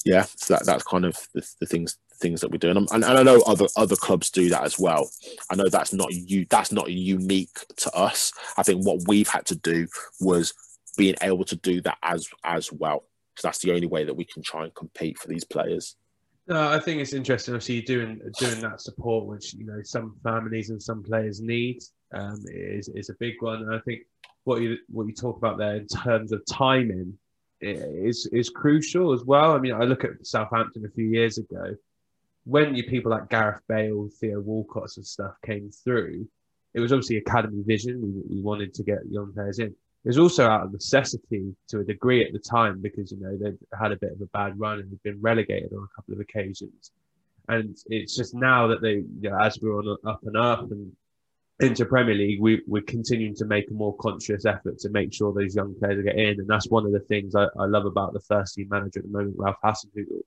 yeah, that that's kind of the, the things things that we're doing, and, and, I know other other clubs do that as well. I know that's not you that's not unique to us. I think what we've had to do was being able to do that as as well. So that's the only way that we can try and compete for these players. No, I think it's interesting. I Obviously, doing doing that support, which you know some families and some players need, um, is is a big one. And I think what you what you talk about there in terms of timing is is crucial as well. I mean, I look at Southampton a few years ago when you people like Gareth Bale, Theo Walcott, and stuff came through. It was obviously academy vision. We, we wanted to get young players in. It was also out of necessity to a degree at the time because you know they had a bit of a bad run and had been relegated on a couple of occasions. And it's just now that they, you know, as we're on up and up and into Premier League, we, we're continuing to make a more conscious effort to make sure those young players get in. And that's one of the things I, I love about the first team manager at the moment, Ralph Hasenhüttl,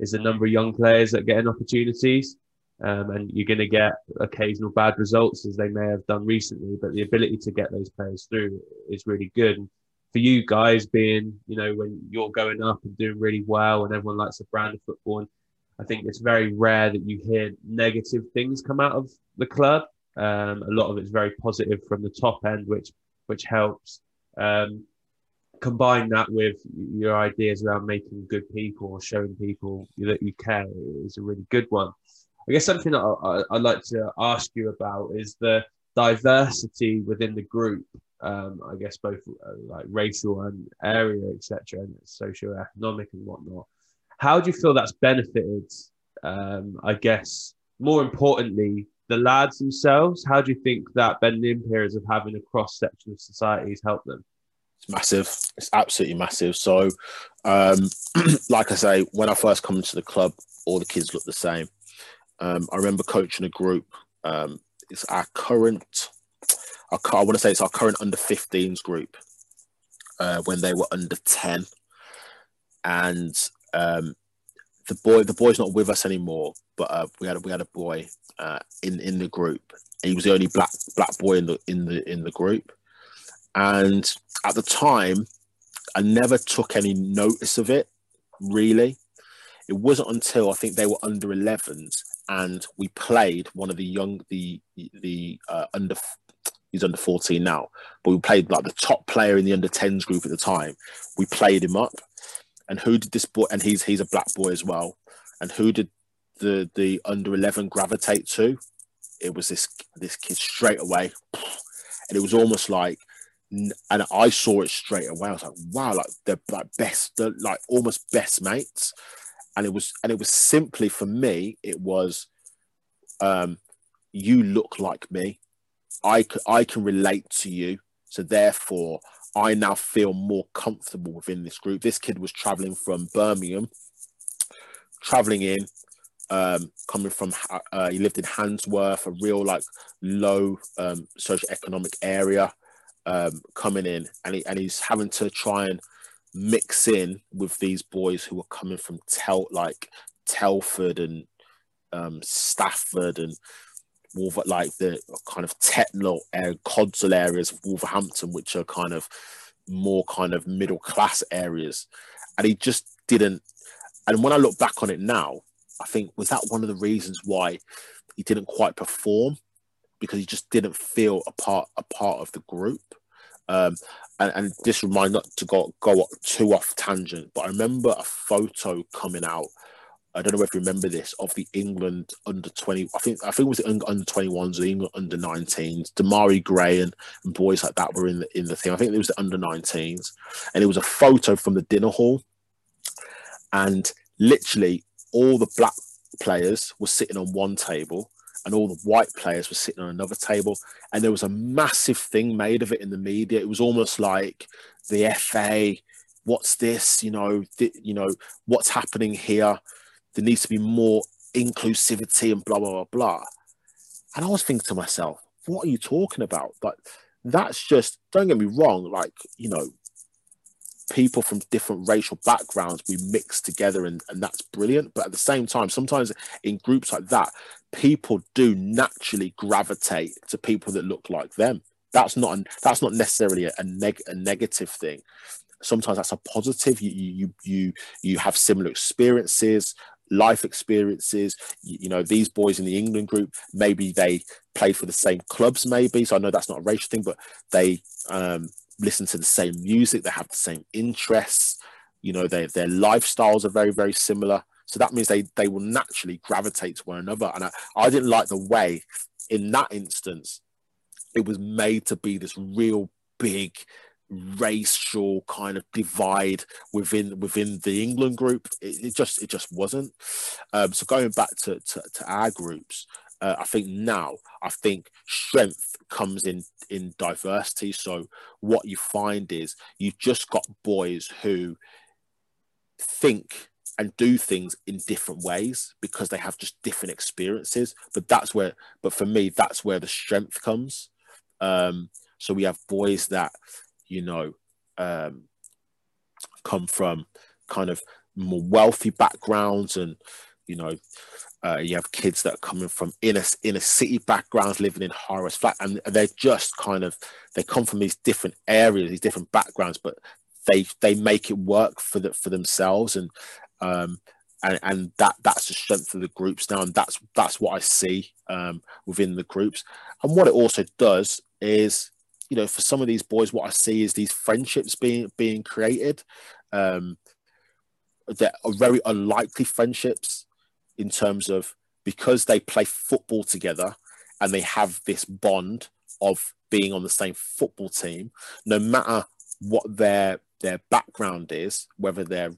is the number of young players that get in opportunities. Um, and you're going to get occasional bad results as they may have done recently, but the ability to get those players through is really good. And for you guys being, you know, when you're going up and doing really well and everyone likes the brand of football, and I think it's very rare that you hear negative things come out of the club. Um, a lot of it's very positive from the top end, which which helps. Um, combine that with your ideas around making good people or showing people that you care is a really good one. I guess something that I, would like to ask you about is the diversity within the group. Um, I guess both uh, like racial and area, etc., and socio-economic and whatnot. How do you feel that's benefited? Um, I guess more importantly, the lads themselves, how do you think that bending periods of having a cross section of society has helped them? It's massive. It's absolutely massive. So, um, like I say, when I first come into the club, all the kids look the same. Um, I remember coaching a group. Um, it's our current, our, I want to say it's our current under 15s group uh, when they were under 10. And um, the boy, the boy's not with us anymore, but uh, we had we had a boy uh, in in the group. He was the only black black boy in the in the in the group, and at the time, I never took any notice of it. Really, it wasn't until I think they were under 11s and we played one of the young the the uh, under he's under 14 now but we played like the top player in the under 10s group at the time we played him up and who did this boy and he's he's a black boy as well and who did the the under 11 gravitate to it was this this kid straight away and it was almost like and I saw it straight away. I was like, wow, like they're like best, they're like almost best mates. And it was, and it was simply for me, it was, um, you look like me. I, I can relate to you. So therefore, I now feel more comfortable within this group. This kid was traveling from Birmingham, traveling in, um, coming from, uh, he lived in Handsworth, a real like low um, socioeconomic area um, coming in, and he, and he's having to try and mix in with these boys who are coming from Tel like Telford and um, Stafford and Wolver, like the kind of Tettenhall area, Codsall areas of Wolverhampton, which are kind of more kind of middle class areas, and he just didn't. And when I look back on it now, I think was that one of the reasons why he didn't quite perform because he just didn't feel a part a part of the group. Um, and, and this remind not to go go too off tangent, but I remember a photo coming out. I don't know if you remember this of the England under twenty. I think I think it was the under twenty ones, the England under 19s. Demarai Gray and, and boys like that were in the in the thing. I think it was the under 19s, and it was a photo from the dinner hall, and literally all the black players were sitting on one table and all the white players were sitting on another table and there was a massive thing made of it in the media it was almost like the fa what's this you know th- you know what's happening here there needs to be more inclusivity and blah blah blah blah. And i was thinking to myself what are you talking about? But that's just don't get me wrong like you know people from different racial backgrounds we mix together and, and that's brilliant. But at the same time sometimes in groups like that people do naturally gravitate to people that look like them. That's not an, that's not necessarily a, a, neg- a negative thing. Sometimes that's a positive. You you you you have similar experiences life experiences you, you know these boys in the england group maybe they played for the same clubs maybe so i know that's not a racial thing but they um listen to the same music, they have the same interests, you know, they, their lifestyles are very, very similar. So that means they they will naturally gravitate to one another. And I, I didn't like the way in that instance it was made to be this real big racial kind of divide within within the England group. It, it just it just wasn't. Um, so going back to, to, to our groups, uh, I think now I think strength comes in in diversity. So what you find is you've just got boys who think and do things in different ways because they have just different experiences. But that's where, but for me, that's where the strength comes. Um, so we have boys that, you know, um, come from kind of more wealthy backgrounds and, you know, uh, you have kids that are coming from inner inner city backgrounds, living in high-rise flat, and they're just kind of they come from these different areas, these different backgrounds, but they they make it work for the, for themselves, and um, and and that that's the strength of the groups now, and that's that's what I see um, within the groups, and what it also does is, you know, for some of these boys, what I see is these friendships being being created. Um, that are very unlikely friendships in terms of because they play football together and they have this bond of being on the same football team, no matter what their their background is, whether they're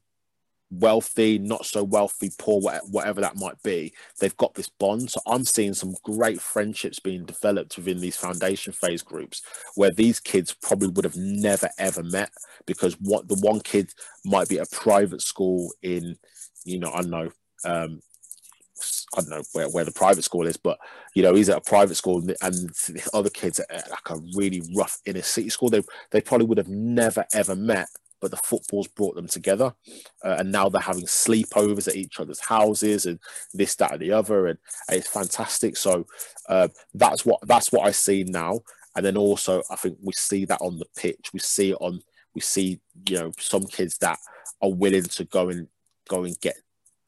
wealthy, not so wealthy, poor, whatever that might be, they've got this bond. So I'm seeing some great friendships being developed within these foundation phase groups where these kids probably would have never ever met because what the one kid might be at a private school in, you know, I don't know, um, I don't know where, where the private school is, but you know he's at a private school, and the other kids at like a really rough inner city school. They they probably would have never ever met, but the football's brought them together, uh, and now they're having sleepovers at each other's houses and this, that, and the other, and, and it's fantastic. So uh, that's what that's what I see now, and then also I think we see that on the pitch. We see it on we see you know some kids that are willing to go and go and get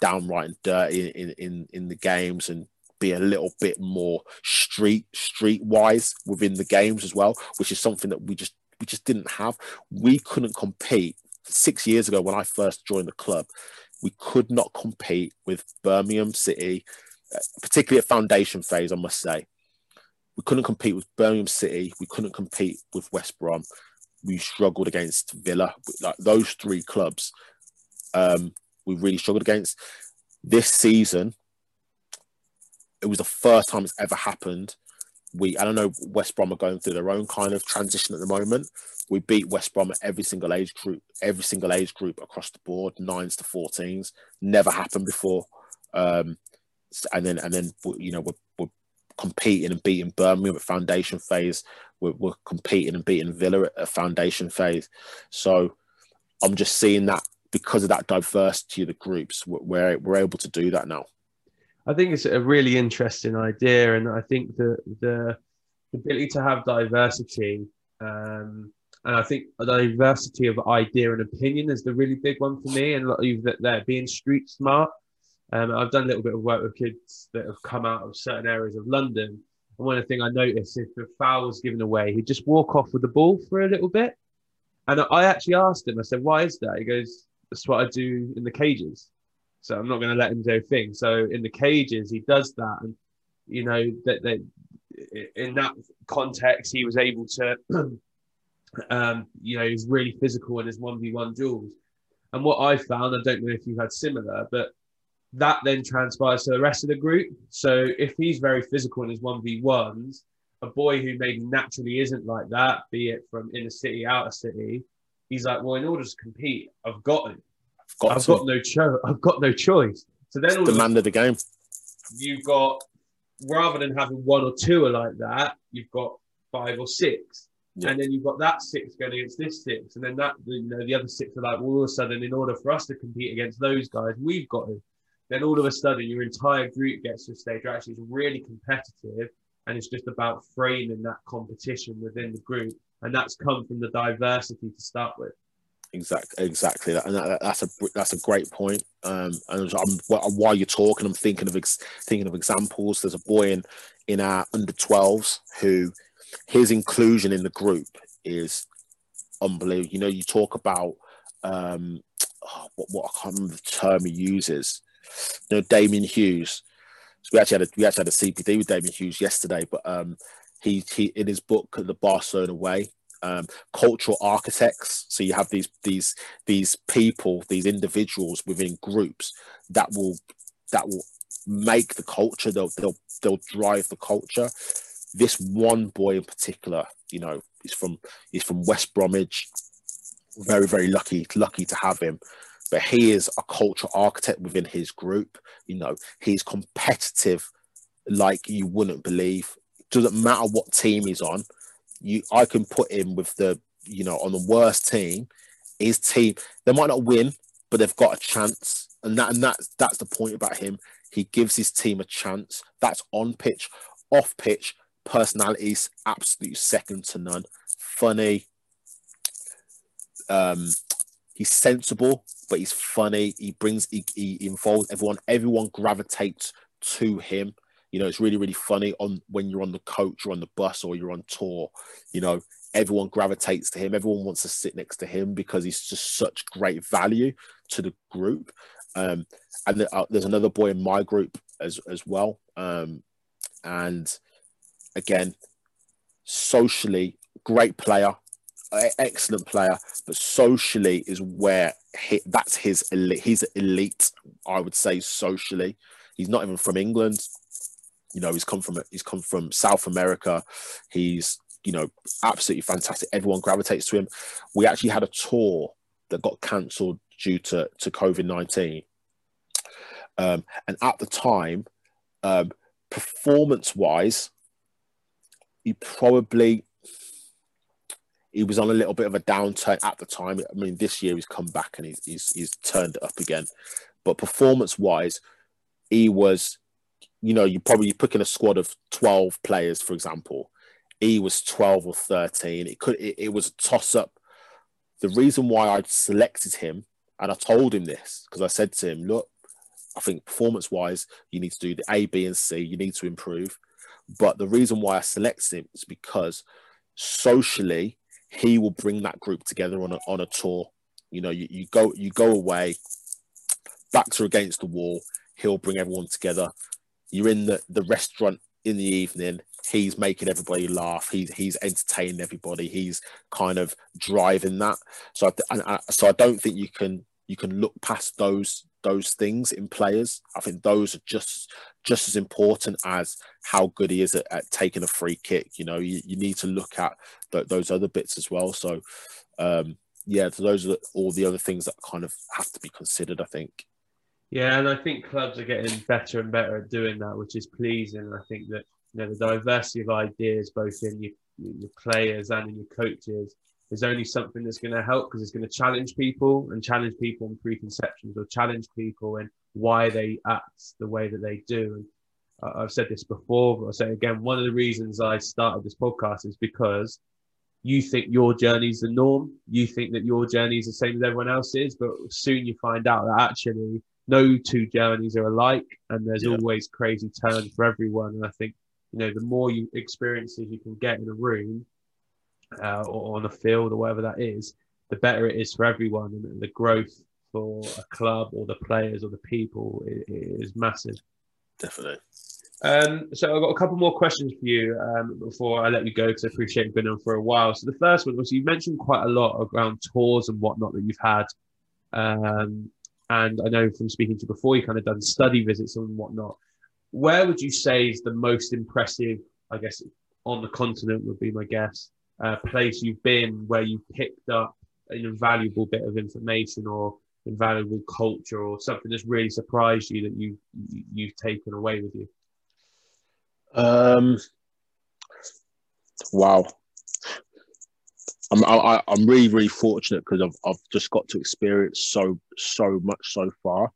downright and dirty in, in, in the games and be a little bit more street street wise within the games as well, which is something that we just we just didn't have. We couldn't compete six years ago when I first joined the club. We could not compete with Birmingham City, uh, particularly at foundation phase. I must say, we couldn't compete with Birmingham City. We couldn't compete with West Brom. we struggled against Villa. Like those three clubs, um, we really struggled against. This season, it was the first time it's ever happened. We I don't know West Brom are going through their own kind of transition at the moment. We beat West Brom at every single age group, every single age group across the board, nines to fourteens. Never happened before. Um, and then and then you know we're, we're competing and beating Birmingham at foundation phase. We're, we're competing and beating Villa at foundation phase. So I'm just seeing that because of that diversity of the groups, we're, we're able to do that now. I think it's a really interesting idea, and I think the the ability to have diversity, um, and I think the diversity of idea and opinion is the really big one for me. And that there being street smart. Um, I've done a little bit of work with kids that have come out of certain areas of London. And one of the things I noticed if the foul was given away, he'd just walk off with the ball for a little bit. And I actually asked him, I said, why is that? He goes, that's what I do in the cages. So I'm not going to let him do a thing. So in the cages, he does that. And, you know, that, that in that context, he was able to, um, you know, he's really physical in his 1v1 duels. And what I found, I don't know if you've had similar, but that then transpires to the rest of the group. So if he's very physical in his 1v1s, a boy who maybe naturally isn't like that, be it from inner city, outer city, he's like, well, in order to compete, I've got to. I've got, I've got no cho- I've got no choice. So then the man of the game. You've got rather than having one or two are like that, you've got five or six. Yeah. And then you've got that six going against this six, and then that you know the other six are like, well, all of a sudden, in order for us to compete against those guys, we've got to then all of a sudden your entire group gets to a stage where actually it's really competitive and it's just about framing that competition within the group and that's come from the diversity to start with exactly exactly and that, that's a that's a great point. Um and I'm, while you're talking i'm thinking of ex, thinking of examples. There's a boy in in our under 12s who his inclusion in the group is unbelievable. You know you talk about um oh, what, what i can't remember the term he uses. You know, Damian Hughes. So we actually had a, we actually had a CPD with Damian Hughes yesterday, but um, he he in his book The Barcelona Way, um, cultural architects. So you have these these these people, these individuals within groups that will that will make the culture. They'll they'll they'll drive the culture. This one boy in particular, you know, he's from he's from West Bromwich. Very very lucky lucky to have him but he is a cultural architect within his group. You know, he's competitive like you wouldn't believe. Doesn't matter what team he's on. You, I can put him with the, you know, on the worst team. His team, they might not win, but they've got a chance, and that and that's that's the point about him. He gives his team a chance. That's on pitch, off pitch. Personalities absolutely second to none. Funny, um, he's sensible, but he's funny. He brings he, he involves everyone. Everyone gravitates to him. You know, it's really really funny on when you're on the coach or on the bus or you're on tour. You know, everyone gravitates to him. Everyone wants to sit next to him because he's just such great value to the group. Um, and uh, there's another boy in my group as as well. Um, and again, socially great player, excellent player, but socially is where he, that's his elite. He's elite, I would say, socially. He's not even from England. You know, he's come from he's come from South America. He's you know absolutely fantastic. Everyone gravitates to him. We actually had a tour that got cancelled due to to COVID nineteen, um, and at the time, um, performance wise, he probably he was on a little bit of a downturn at the time. I mean, this year he's come back and he's he's, he's turned it up again. But performance wise, he was, you know, you probably picking a squad of twelve players, for example. He was twelve or thirteen. It could it, it was a toss up. The reason why I selected him, and I told him this because I said to him, look, I think performance wise, you need to do the A, B, and C. You need to improve. But the reason why I selected him is because socially he will bring that group together on a, on a tour. You know, you, you go you go away, backs are against the wall. He'll bring everyone together. You're in the, the restaurant in the evening, he's making everybody laugh. He's he's entertaining everybody. He's kind of driving that. So I, I, so I don't think you can you can look past those those things in players. I think those are just just as important as how good he is at, at taking a free kick. You know, you, you need to look at th- those other bits as well. So um, yeah, so those are all the other things that kind of have to be considered. I think. Yeah, and I think clubs are getting better and better at doing that, which is pleasing. And I think that you know the diversity of ideas, both in your, your players and in your coaches, is only something that's going to help because it's going to challenge people and challenge people in preconceptions or challenge people in why they act the way that they do. And I've said this before, but I'll say again, one of the reasons I started this podcast is because you think your journey is the norm. You think that your journey is the same as everyone else's, but soon you find out that actually no two journeys are alike and there's yeah. always crazy turns for everyone. And I think, you know, the more you experiences you can get in a room uh, or on a field or whatever that is, the better it is for everyone. And the growth for a club or the players or the people is, is massive. Definitely. Um, so I've got a couple more questions for you um, before I let you go because I appreciate you've been on for a while. So the first one was you mentioned quite a lot around tours and whatnot that you've had. Um, and I know from speaking to you before, you kind of done study visits and whatnot. Where would you say is the most impressive, I guess, on the continent would be my guess, uh, place you've been where you picked up an invaluable bit of information or invaluable culture or something that's really surprised you that you you've taken away with you? Um, wow. I'm I, I'm really really fortunate because I've I've just got to experience so so much so far.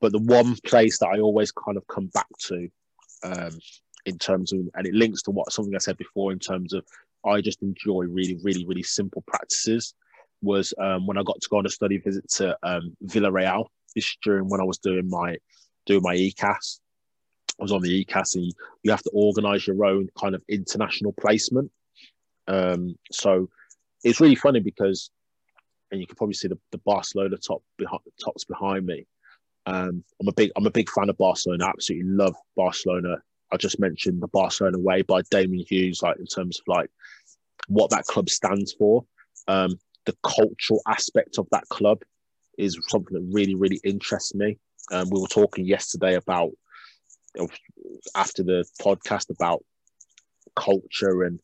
But the one place that I always kind of come back to, um, in terms of and it links to what something I said before in terms of I just enjoy really really really simple practices. Was um, when I got to go on a study visit to um, Villarreal this during when I was doing my doing my ECAS. I was on the ECAS and you, you have to organise your own kind of international placement. Um, so it's really funny because, and you can probably see the, the Barcelona top behind tops behind me. Um, I'm a big I'm a big fan of Barcelona. I absolutely love Barcelona. I just mentioned the Barcelona way by Damian Hughes, like in terms of like what that club stands for. Um, the cultural aspect of that club is something that really really interests me. Um, we were talking yesterday about after the podcast about culture and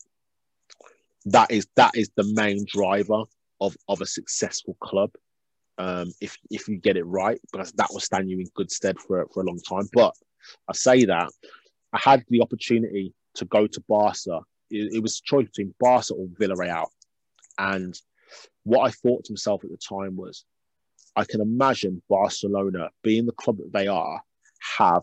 that is that is the main driver of of a successful club um, if if you get it right because that will stand you in good stead for for a long time. But i say that i had the opportunity to go to barca. It, it was a choice between barca or villarreal. And what i thought to myself at the time was i can imagine barcelona being the club that they are have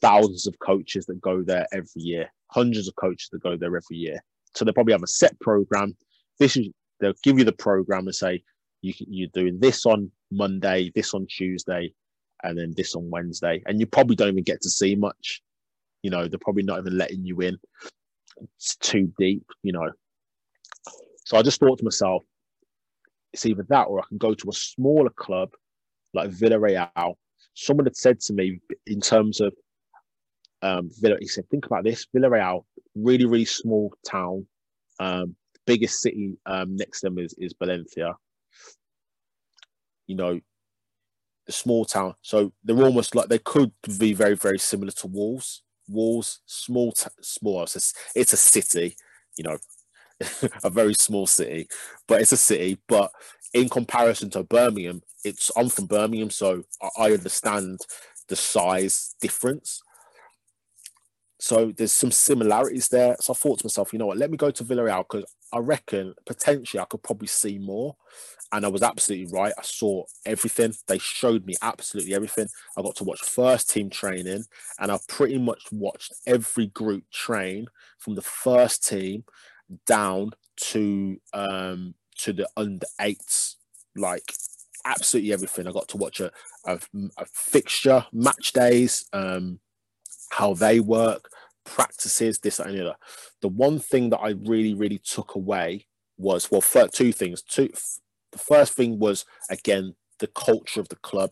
thousands of coaches that go there every year hundreds of coaches that go there every year so they'll probably have a set program. This is they'll give you the program and say you you're doing this on Monday, this on Tuesday, and then this on Wednesday. And you probably don't even get to see much. You know, they're probably not even letting you in. It's too deep, you know. So I just thought to myself, it's either that or I can go to a smaller club like Villarreal. Someone had said to me in terms of um, Villa, he said, think about this Villarreal, really, really small town. Um, biggest city um, next to them is, is Valencia. You know, the small town. So they're almost like they could be very, very similar to Wolves. Wolves, small, t- small. It's a, it's a city, you know, a very small city, but it's a city. But in comparison to Birmingham, it's I'm from Birmingham, so I, I understand the size difference. So there's some similarities there. So I thought to myself, you know what, let me go to Villarreal because I reckon potentially I could probably see more. And I was absolutely right. I saw everything. They showed me absolutely everything. I got to watch first team training and I pretty much watched every group train from the first team down to um to the under eights. Like absolutely everything. I got to watch a, a, a fixture, match days, um, how they work, practices, this and the other. The one thing that I really, really took away was well, two things. Two, the first thing was again the culture of the club.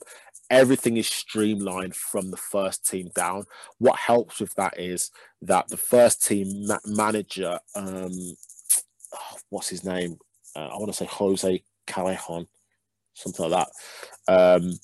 everything is streamlined from the first team down. What helps with that is that the first team ma- manager, um, oh, what's his name? Uh, I want to say Jose Callejon, something like that. Um,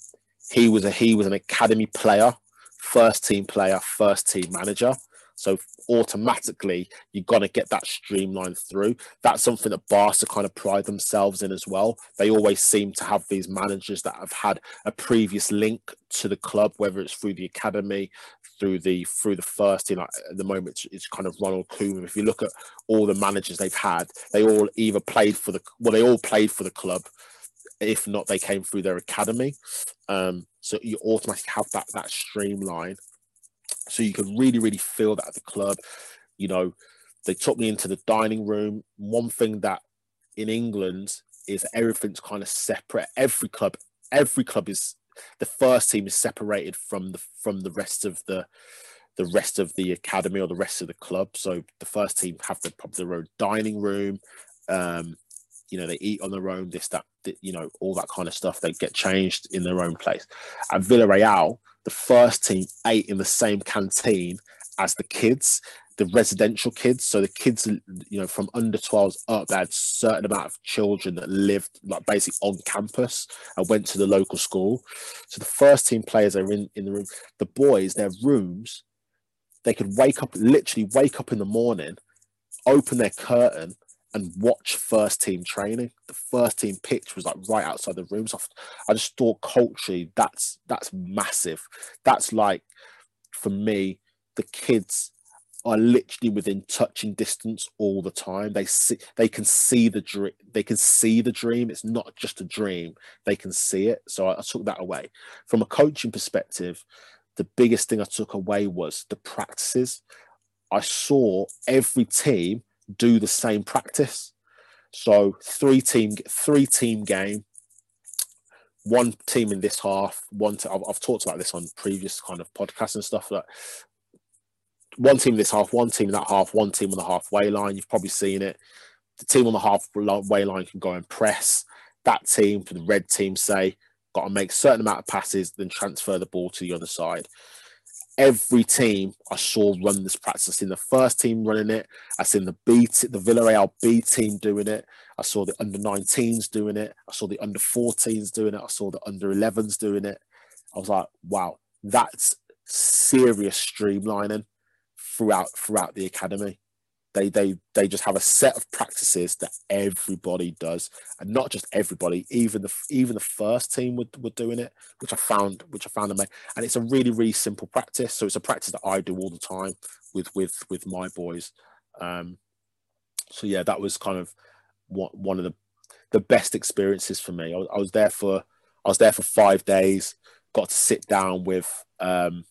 he was a he was an academy player, first team player, first team manager. So automatically, you're to get that streamlined through. That's something that Barca kind of pride themselves in as well. They always seem to have these managers that have had a previous link to the club, whether it's through the academy, through the through the first team. Like at the moment, it's, it's kind of Ronald Koeman. If you look at all the managers they've had, they all either played for the well, they all played for the club. If not, they came through their academy. Um, so you automatically have that that streamline so you can really, really feel that at the club. You know, they took me into the dining room. One thing that in England is everything's kind of separate. Every club, every club is the first team is separated from the from the rest of the the rest of the academy or the rest of the club. So the first team have their, their own dining room. Um, you know, they eat on their own, this, that, you know, all that kind of stuff. They get changed in their own place. At Villarreal, the first team ate in the same canteen as the kids, the residential kids. So the kids, you know, from under 12s up, they had certain amount of children that lived like basically on campus and went to the local school. So the first team players are in, in the room. The boys, their rooms, they could wake up, literally wake up in the morning, open their curtain and watch first team training. The first team pitch was like right outside the rooms. I just thought culturally that's that's massive. That's like for me, the kids are literally within touching distance all the time. They see they can see the dream. They can see the dream. It's not just a dream. They can see it. So I, I took that away. From a coaching perspective, the biggest thing I took away was the practices. I saw every team do the same practice. So three team three team game, one team in this half. One I've, I've talked about this on previous kind of podcasts and stuff. That one team this half, one team in that half, one team on the halfway line. You've probably seen it. The team on the halfway line can go and press. That team, for the red team, say, got to make certain amount of passes, then transfer the ball to the other side every team I saw run this practice. I seen the first team running it. I seen the B, the Villarreal B team doing it. I saw the under 19s doing it. I saw the under 14s doing it. I saw the under 11s doing it. I was like, wow, that's serious streamlining throughout throughout the academy. They they they just have a set of practices that everybody does, and not just everybody. Even the even the first team were, were doing it, which I found which I found amazing. And it's a really really simple practice. So it's a practice that I do all the time with with with my boys. Um, so yeah, that was kind of one one of the the best experiences for me. I was, I was there for I was there for five days. Got to sit down with um,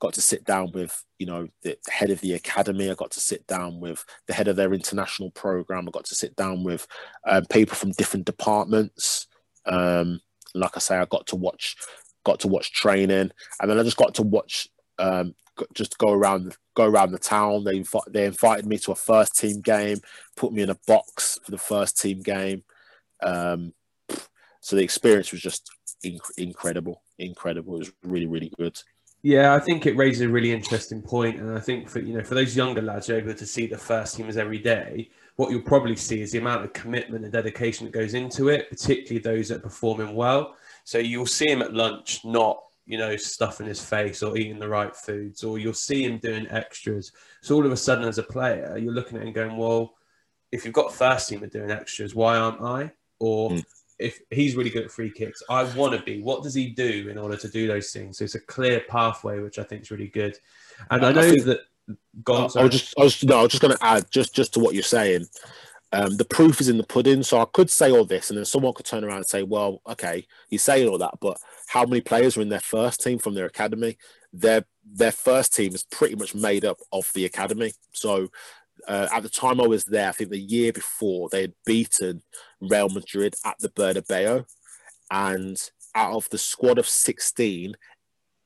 got to sit down with you know the head of the academy i got to sit down with the head of their international program i got to sit down with um, people from different departments. Um, like i say i got to watch got to watch training and then i just got to watch um, just go around go around the town. They inv- they invited me to a first team game put me in a box for the first team game. Um, so the experience was just inc- incredible incredible. It was really really good yeah, I think it raises a really interesting point, and I think for you know for those younger lads able to see the first teamers every day, what you'll probably see is the amount of commitment and dedication that goes into it, particularly those that are performing well. So you'll see him at lunch, not you know stuffing his face or eating the right foods, or you'll see him doing extras. So all of a sudden, as a player, you're looking at him going, well, if you've got first teamer doing extras, why aren't I? Or mm if he's really good at free kicks, I want to be. What does he do in order to do those things? So it's a clear pathway, which I think is really good. And I know I think, that. Gone, I, I was just, I was, no, I was just going to add just, just to what you're saying. Um, the proof is in the pudding. So I could say all this, and then someone could turn around and say, "Well, okay, you're saying all that, but how many players are in their first team from their academy? Their their first team is pretty much made up of the academy. So uh, at the time I was there, I think the year before they had beaten Real Madrid at the Bernabeu, and out of the squad of 16,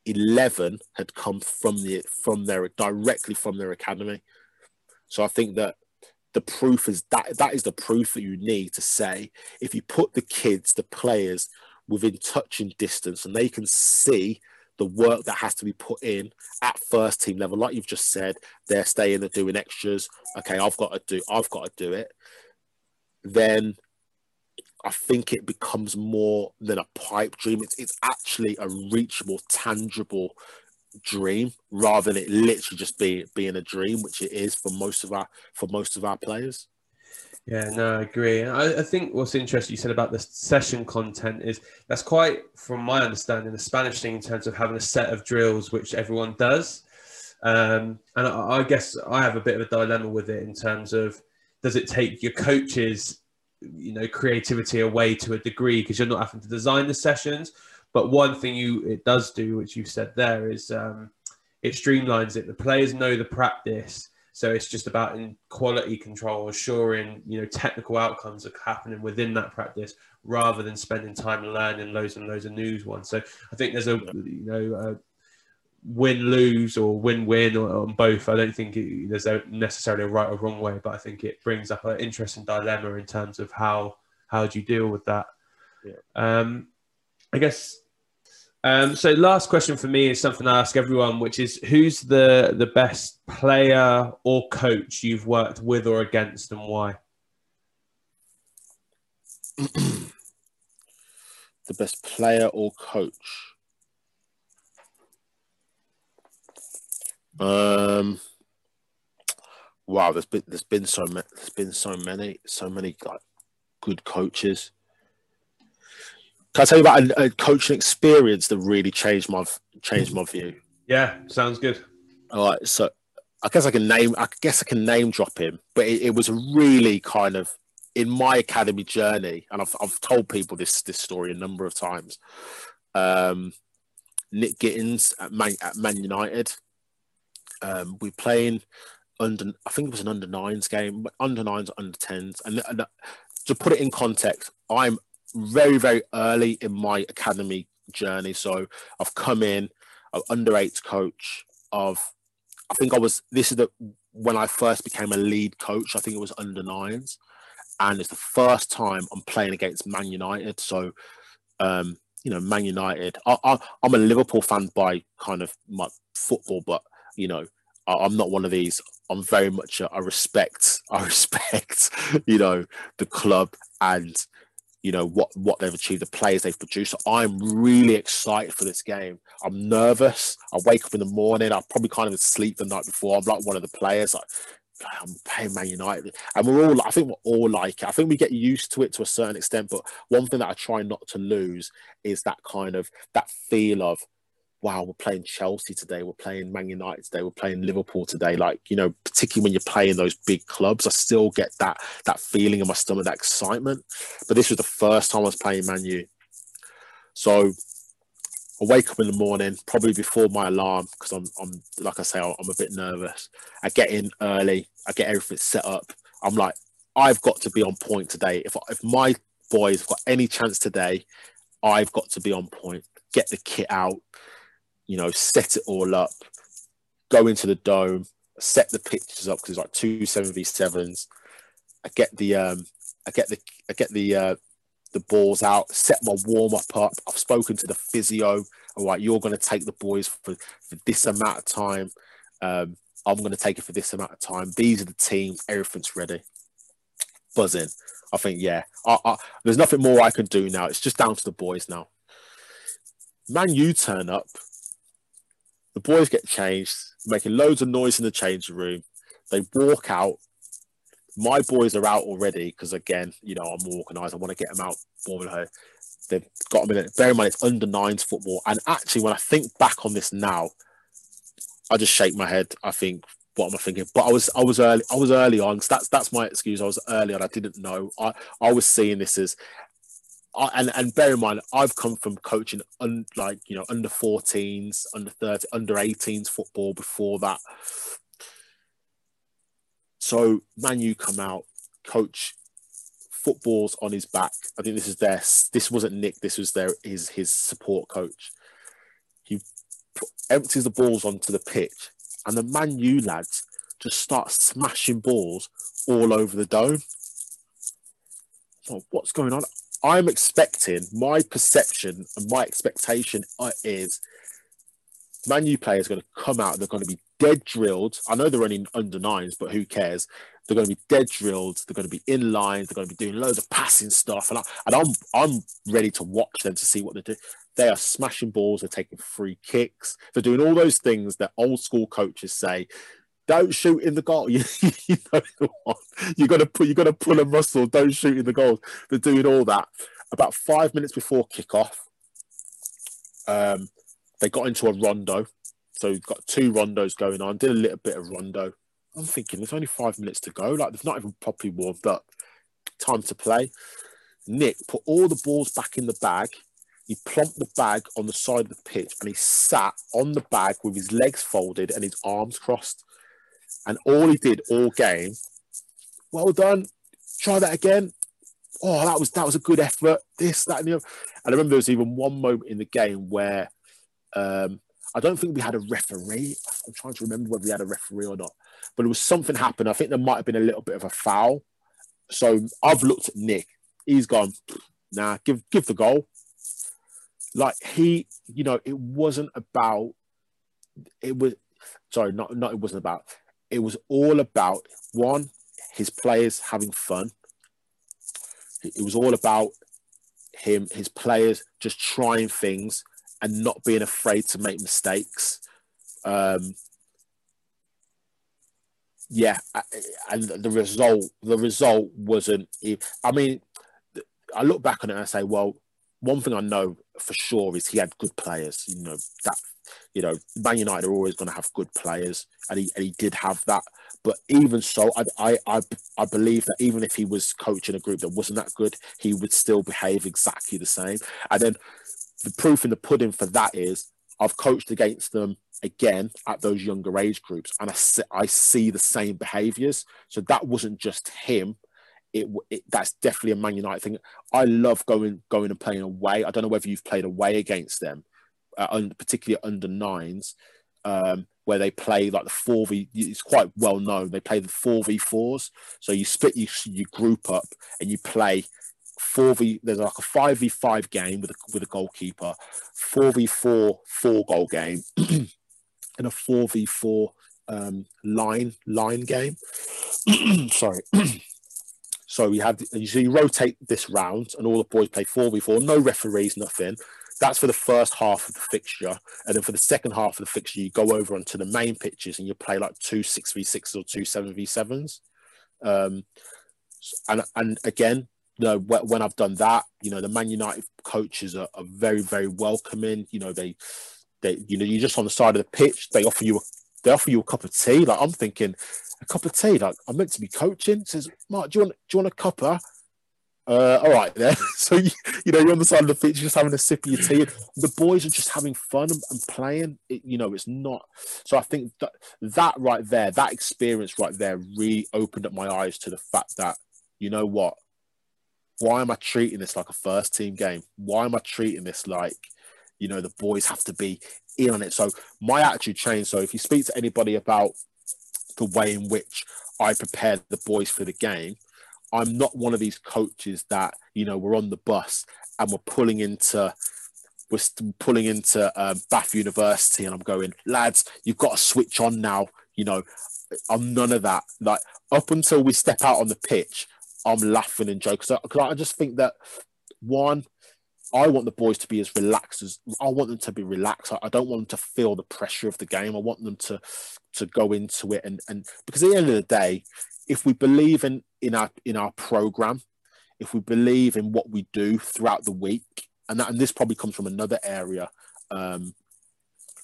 11 had come from the from their directly from their academy. So I think that the proof is that that is the proof that you need to say if you put the kids, the players within touching distance and they can see the work that has to be put in at first team level. Like you've just said, they're staying and doing extras. Okay, I've got to do, I've got to do it. Then I think it becomes more than a pipe dream. It's, it's actually a reachable, tangible dream rather than it literally just be being a dream, which it is for most of our for most of our players. Yeah, no, I agree. I, I, think what's interesting you said about the session content is that's quite, from my understanding, the Spanish thing in terms of having a set of drills which everyone does. Um, and I, I guess I have a bit of a dilemma with it in terms of does it take your coaches, you know, creativity away to a degree because you're not having to design the sessions. But one thing you it does do, which you said there, is um, it streamlines it. The players know the practice so it's just about in quality control, assuring you know technical outcomes are happening within that practice, rather than spending time learning loads and loads of news ones. So I think there's a you know win lose or win win on both. I don't think it, there's a necessarily a right or wrong way, but I think it brings up an interesting dilemma in terms of how how do you deal with that. Yeah. Um, I guess um, so last question for me is something I ask everyone, which is who's the the best player or coach you've worked with or against, and why? the best player or coach. Um. Wow, there's been there's been so many there's been so many so many like good coaches. Can I tell you about a, a coaching experience that really changed my changed my view? Yeah, sounds good. All right, so I guess I can name I guess I can name drop him, but it, it was really kind of in my academy journey, and I've I've told people this this story a number of times. Um, Nick Gittins at Man, at Man United. Um, we playing under I think it was an under nines game, under nines, under tens, and, and to put it in context, I'm very, very early in my academy journey. So I've come in, under eight coach of, I think I was, this is the, when I first became a lead coach, I think it was under nines. And it's the first time I'm playing against Man United. So, um, you know, Man United, I, I, I'm a Liverpool fan by kind of my football, but, you know, I'm not one of these. I'm very much a, I respect I respect you know the club and you know what what they've achieved, the players they've produced. So I'm really excited for this game. I'm nervous. I wake up in the morning. I probably kind of sleep the night before. I'm like one of the players. Like, I'm playing Man United, and we're all. I think we're all like it. I think we get used to it to a certain extent. But one thing that I try not to lose is that kind of that feel of wow, we're playing Chelsea today, we're playing Man United today, we're playing Liverpool today. Like, you know, particularly when you're playing those big clubs, I still get that that feeling in my stomach, that excitement. But this was the first time I was playing Man U. So I wake up in the morning, probably before my alarm, because I'm, I'm like I say, I'm a bit nervous. I get in early, I get everything set up. I'm like, I've got to be on point today. If if my boys got any chance today, I've got to be on point. Get the kit out, you know, set it all up, go into the dome, set the pictures up because it's like two seven v sevens. I get the um, I get the I get the uh, the balls out, set my warm up up. I've spoken to the physio. All right, you're going to take the boys for, for this amount of time. Um, I'm going to take it for this amount of time. These are the teams. Everything's ready. Buzzing. I think yeah. I, I, there's nothing more I can do now. It's just down to the boys now. Man, you turn up the boys get changed, making loads of noise in the changing room. They walk out. My boys are out already because, again, you know, I'm organised. I want to get them out more her. They've got them in it. Bear in mind, it's under nines football. And actually, when I think back on this now, I just shake my head. I think, what am I thinking? But I was, I was early. I was early on. So that's that's my excuse. I was early on. I didn't know. I I was seeing this as And and bear in mind, I've come from coaching un, like you know under 14s, under 30, under 18s football before that. So Man U come out, coach footballs on his back. I think this is their. This wasn't Nick. This was their his his support coach. He empties the balls onto the pitch, and the Man U lads just start smashing balls all over the dome. what's going on? I'm expecting my perception and my expectation is Man U players are going to come out. They're going to be dead drilled. I know they're only under nines, but who cares? They're going to be dead drilled. They're going to be in lines. They're going to be doing loads of passing stuff, and, I, and I'm I'm ready to watch them to see what they do. They are smashing balls. They're taking free kicks. They're doing all those things that old school coaches say. Don't shoot in the goal. You, know what? You got to put. You got to pull a muscle. Don't shoot in the goal. They're doing all that. About five minutes before kickoff, um, they got into a rondo. So we've got two rondos going on. Did a little bit of rondo. I'm thinking there's only five minutes to go. Like they've not even properly warmed up. Time to play. Nick put all the balls back in the bag. He plonked the bag on the side of the pitch and he sat on the bag with his legs folded and his arms crossed. And all he did all game, well done. Try that again. Oh, that was that was a good effort. This, that, and the other. And I remember there was even one moment in the game where um, I don't think we had a referee. I'm trying to remember whether we had a referee or not, but it was something happened. I think there might have been a little bit of a foul. So I've looked at Nick. He's gone, nah, give give the goal. Like he, you know, it wasn't about. It was sorry, not not it wasn't about. It was all about one, his players having fun. It was all about him, his players just trying things and not being afraid to make mistakes. Um, yeah, and the result the result wasn't. I mean, I look back on it and I say, well, one thing I know for sure is he had good players. You know that. You know, Man United are always going to have good players, and he and he did have that. But even so, I, I I I believe that even if he was coaching a group that wasn't that good, he would still behave exactly the same. And then the proof in the pudding for that is I've coached against them again at those younger age groups, and I see, I see the same behaviours. So that wasn't just him. It, it, that's definitely a Man United thing. I love going going and playing away. I don't know whether you've played away against them, uh, particularly under nines, um, where they play like the four v. It's quite well known. They play the four v fours. So you split you you group up and you play four v there's like a five v five game with a with a goalkeeper, four v four four goal game, and a four v four um, line line game. Sorry. so we have so you rotate this round, and all the boys play four v four, no referees, nothing. That's for the first half of the fixture, and then for the second half of the fixture, you go over onto the main pitches and you play like two six v sixes or two seven v sevens. Um, and and again, you know, when I've done that, you know, the Man United coaches are, are, very, very welcoming. You know, they, they, you know, you're just on the side of the pitch. They offer you, a, they offer you a cup of tea. Like I'm thinking, a cup of tea. Like I'm meant to be coaching. Says, Marc, do you want, do you want a cuppa? Uh, all right, there. so you, you, know, you're on the side of the pitch, just having a sip of your tea. The boys are just having fun and, playing. It, you know, it's not. So I think that that right there, that experience right there, really opened up my eyes to the fact that you know what why am I treating this like a first team game? Why am I treating this like, you know, the boys have to be in on it? So my attitude changed. So if you speak to anybody about the way in which I prepare the boys for the game, I'm not one of these coaches that, you know, we're on the bus and we're pulling into we're pulling into um, Bath University and I'm going, lads, you've got to switch on now. You know, I'm none of that. Like up until we step out on the pitch, I'm laughing and joking. Because I just think that one, I want the boys to be as relaxed as I want them to be relaxed. I, don't want them to feel the pressure of the game. I want them to to go into it and and because at the end of the day, if we believe in in our in our program, if we believe in what we do throughout the week, and that and this probably comes from another area. Um,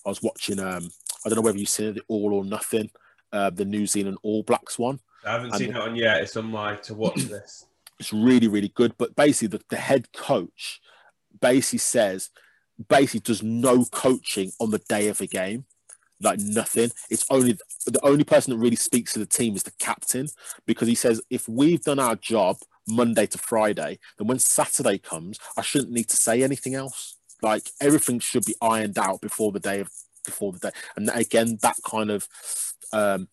I was watching. Um, I don't know whether you've seen it, All or Nothing, uh, the New Zealand All Blacks one. I haven't seen that one yet. It's on my to watch this. It's really, really good. But basically, the, the head coach basically says, basically does no coaching on the day of a game like nothing. It's only the only person that really speaks to the team is the captain because he says if we've done our job Monday to Friday, then when Saturday comes, I shouldn't need to say anything else. Like everything should be ironed out before the day of before the day. And again, that kind of um,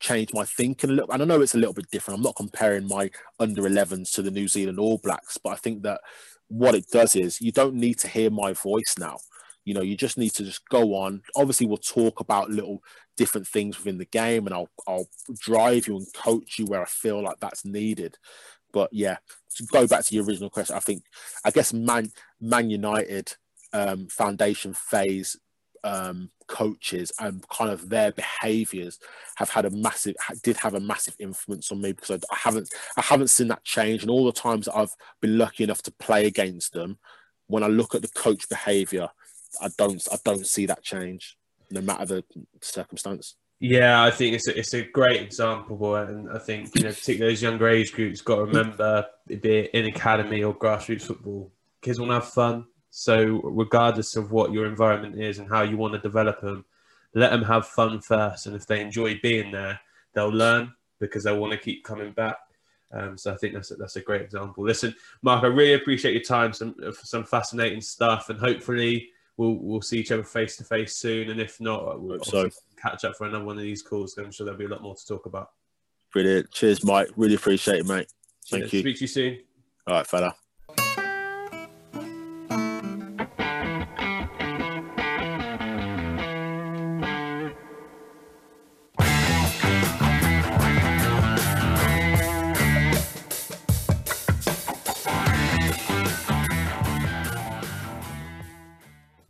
changed my thinking a little. And I know it's a little bit different. I'm not comparing my under 11s to the New Zealand All Blacks, but I think that what it does is you don't need to hear my voice now. You know, you just need to just go on. Obviously, we'll talk about little different things within the game, and I'll I'll drive you and coach you where I feel like that's needed. But yeah, to go back to your original question, I think I guess Man Man United um, foundation phase um, coaches and kind of their behaviors have had a massive did have a massive influence on me because I, I, haven't I haven't seen that change and all the times I've been lucky enough to play against them when I look at the coach behavior I don't I don't see that change no matter the circumstance yeah, I think it's a, it's a great example, boy, and I think you know, particularly those younger age groups, got to remember, be it in academy or grassroots football, kids want to have fun. So, regardless of what your environment is and how you want to develop them, let them have fun first. And if they enjoy being there, they'll learn because they want to keep coming back. Um, so I think that's a, that's a great example. Listen, Marc, I really appreciate your time. Some some fascinating stuff, and hopefully we'll we'll see each other face to face soon. And if not, we'll so. catch up for another one of these calls. I'm sure there'll be a lot more to talk about. Brilliant. Cheers, Mike. Really appreciate it, mate. Thank Cheers. you. Speak to you soon. All right, fella.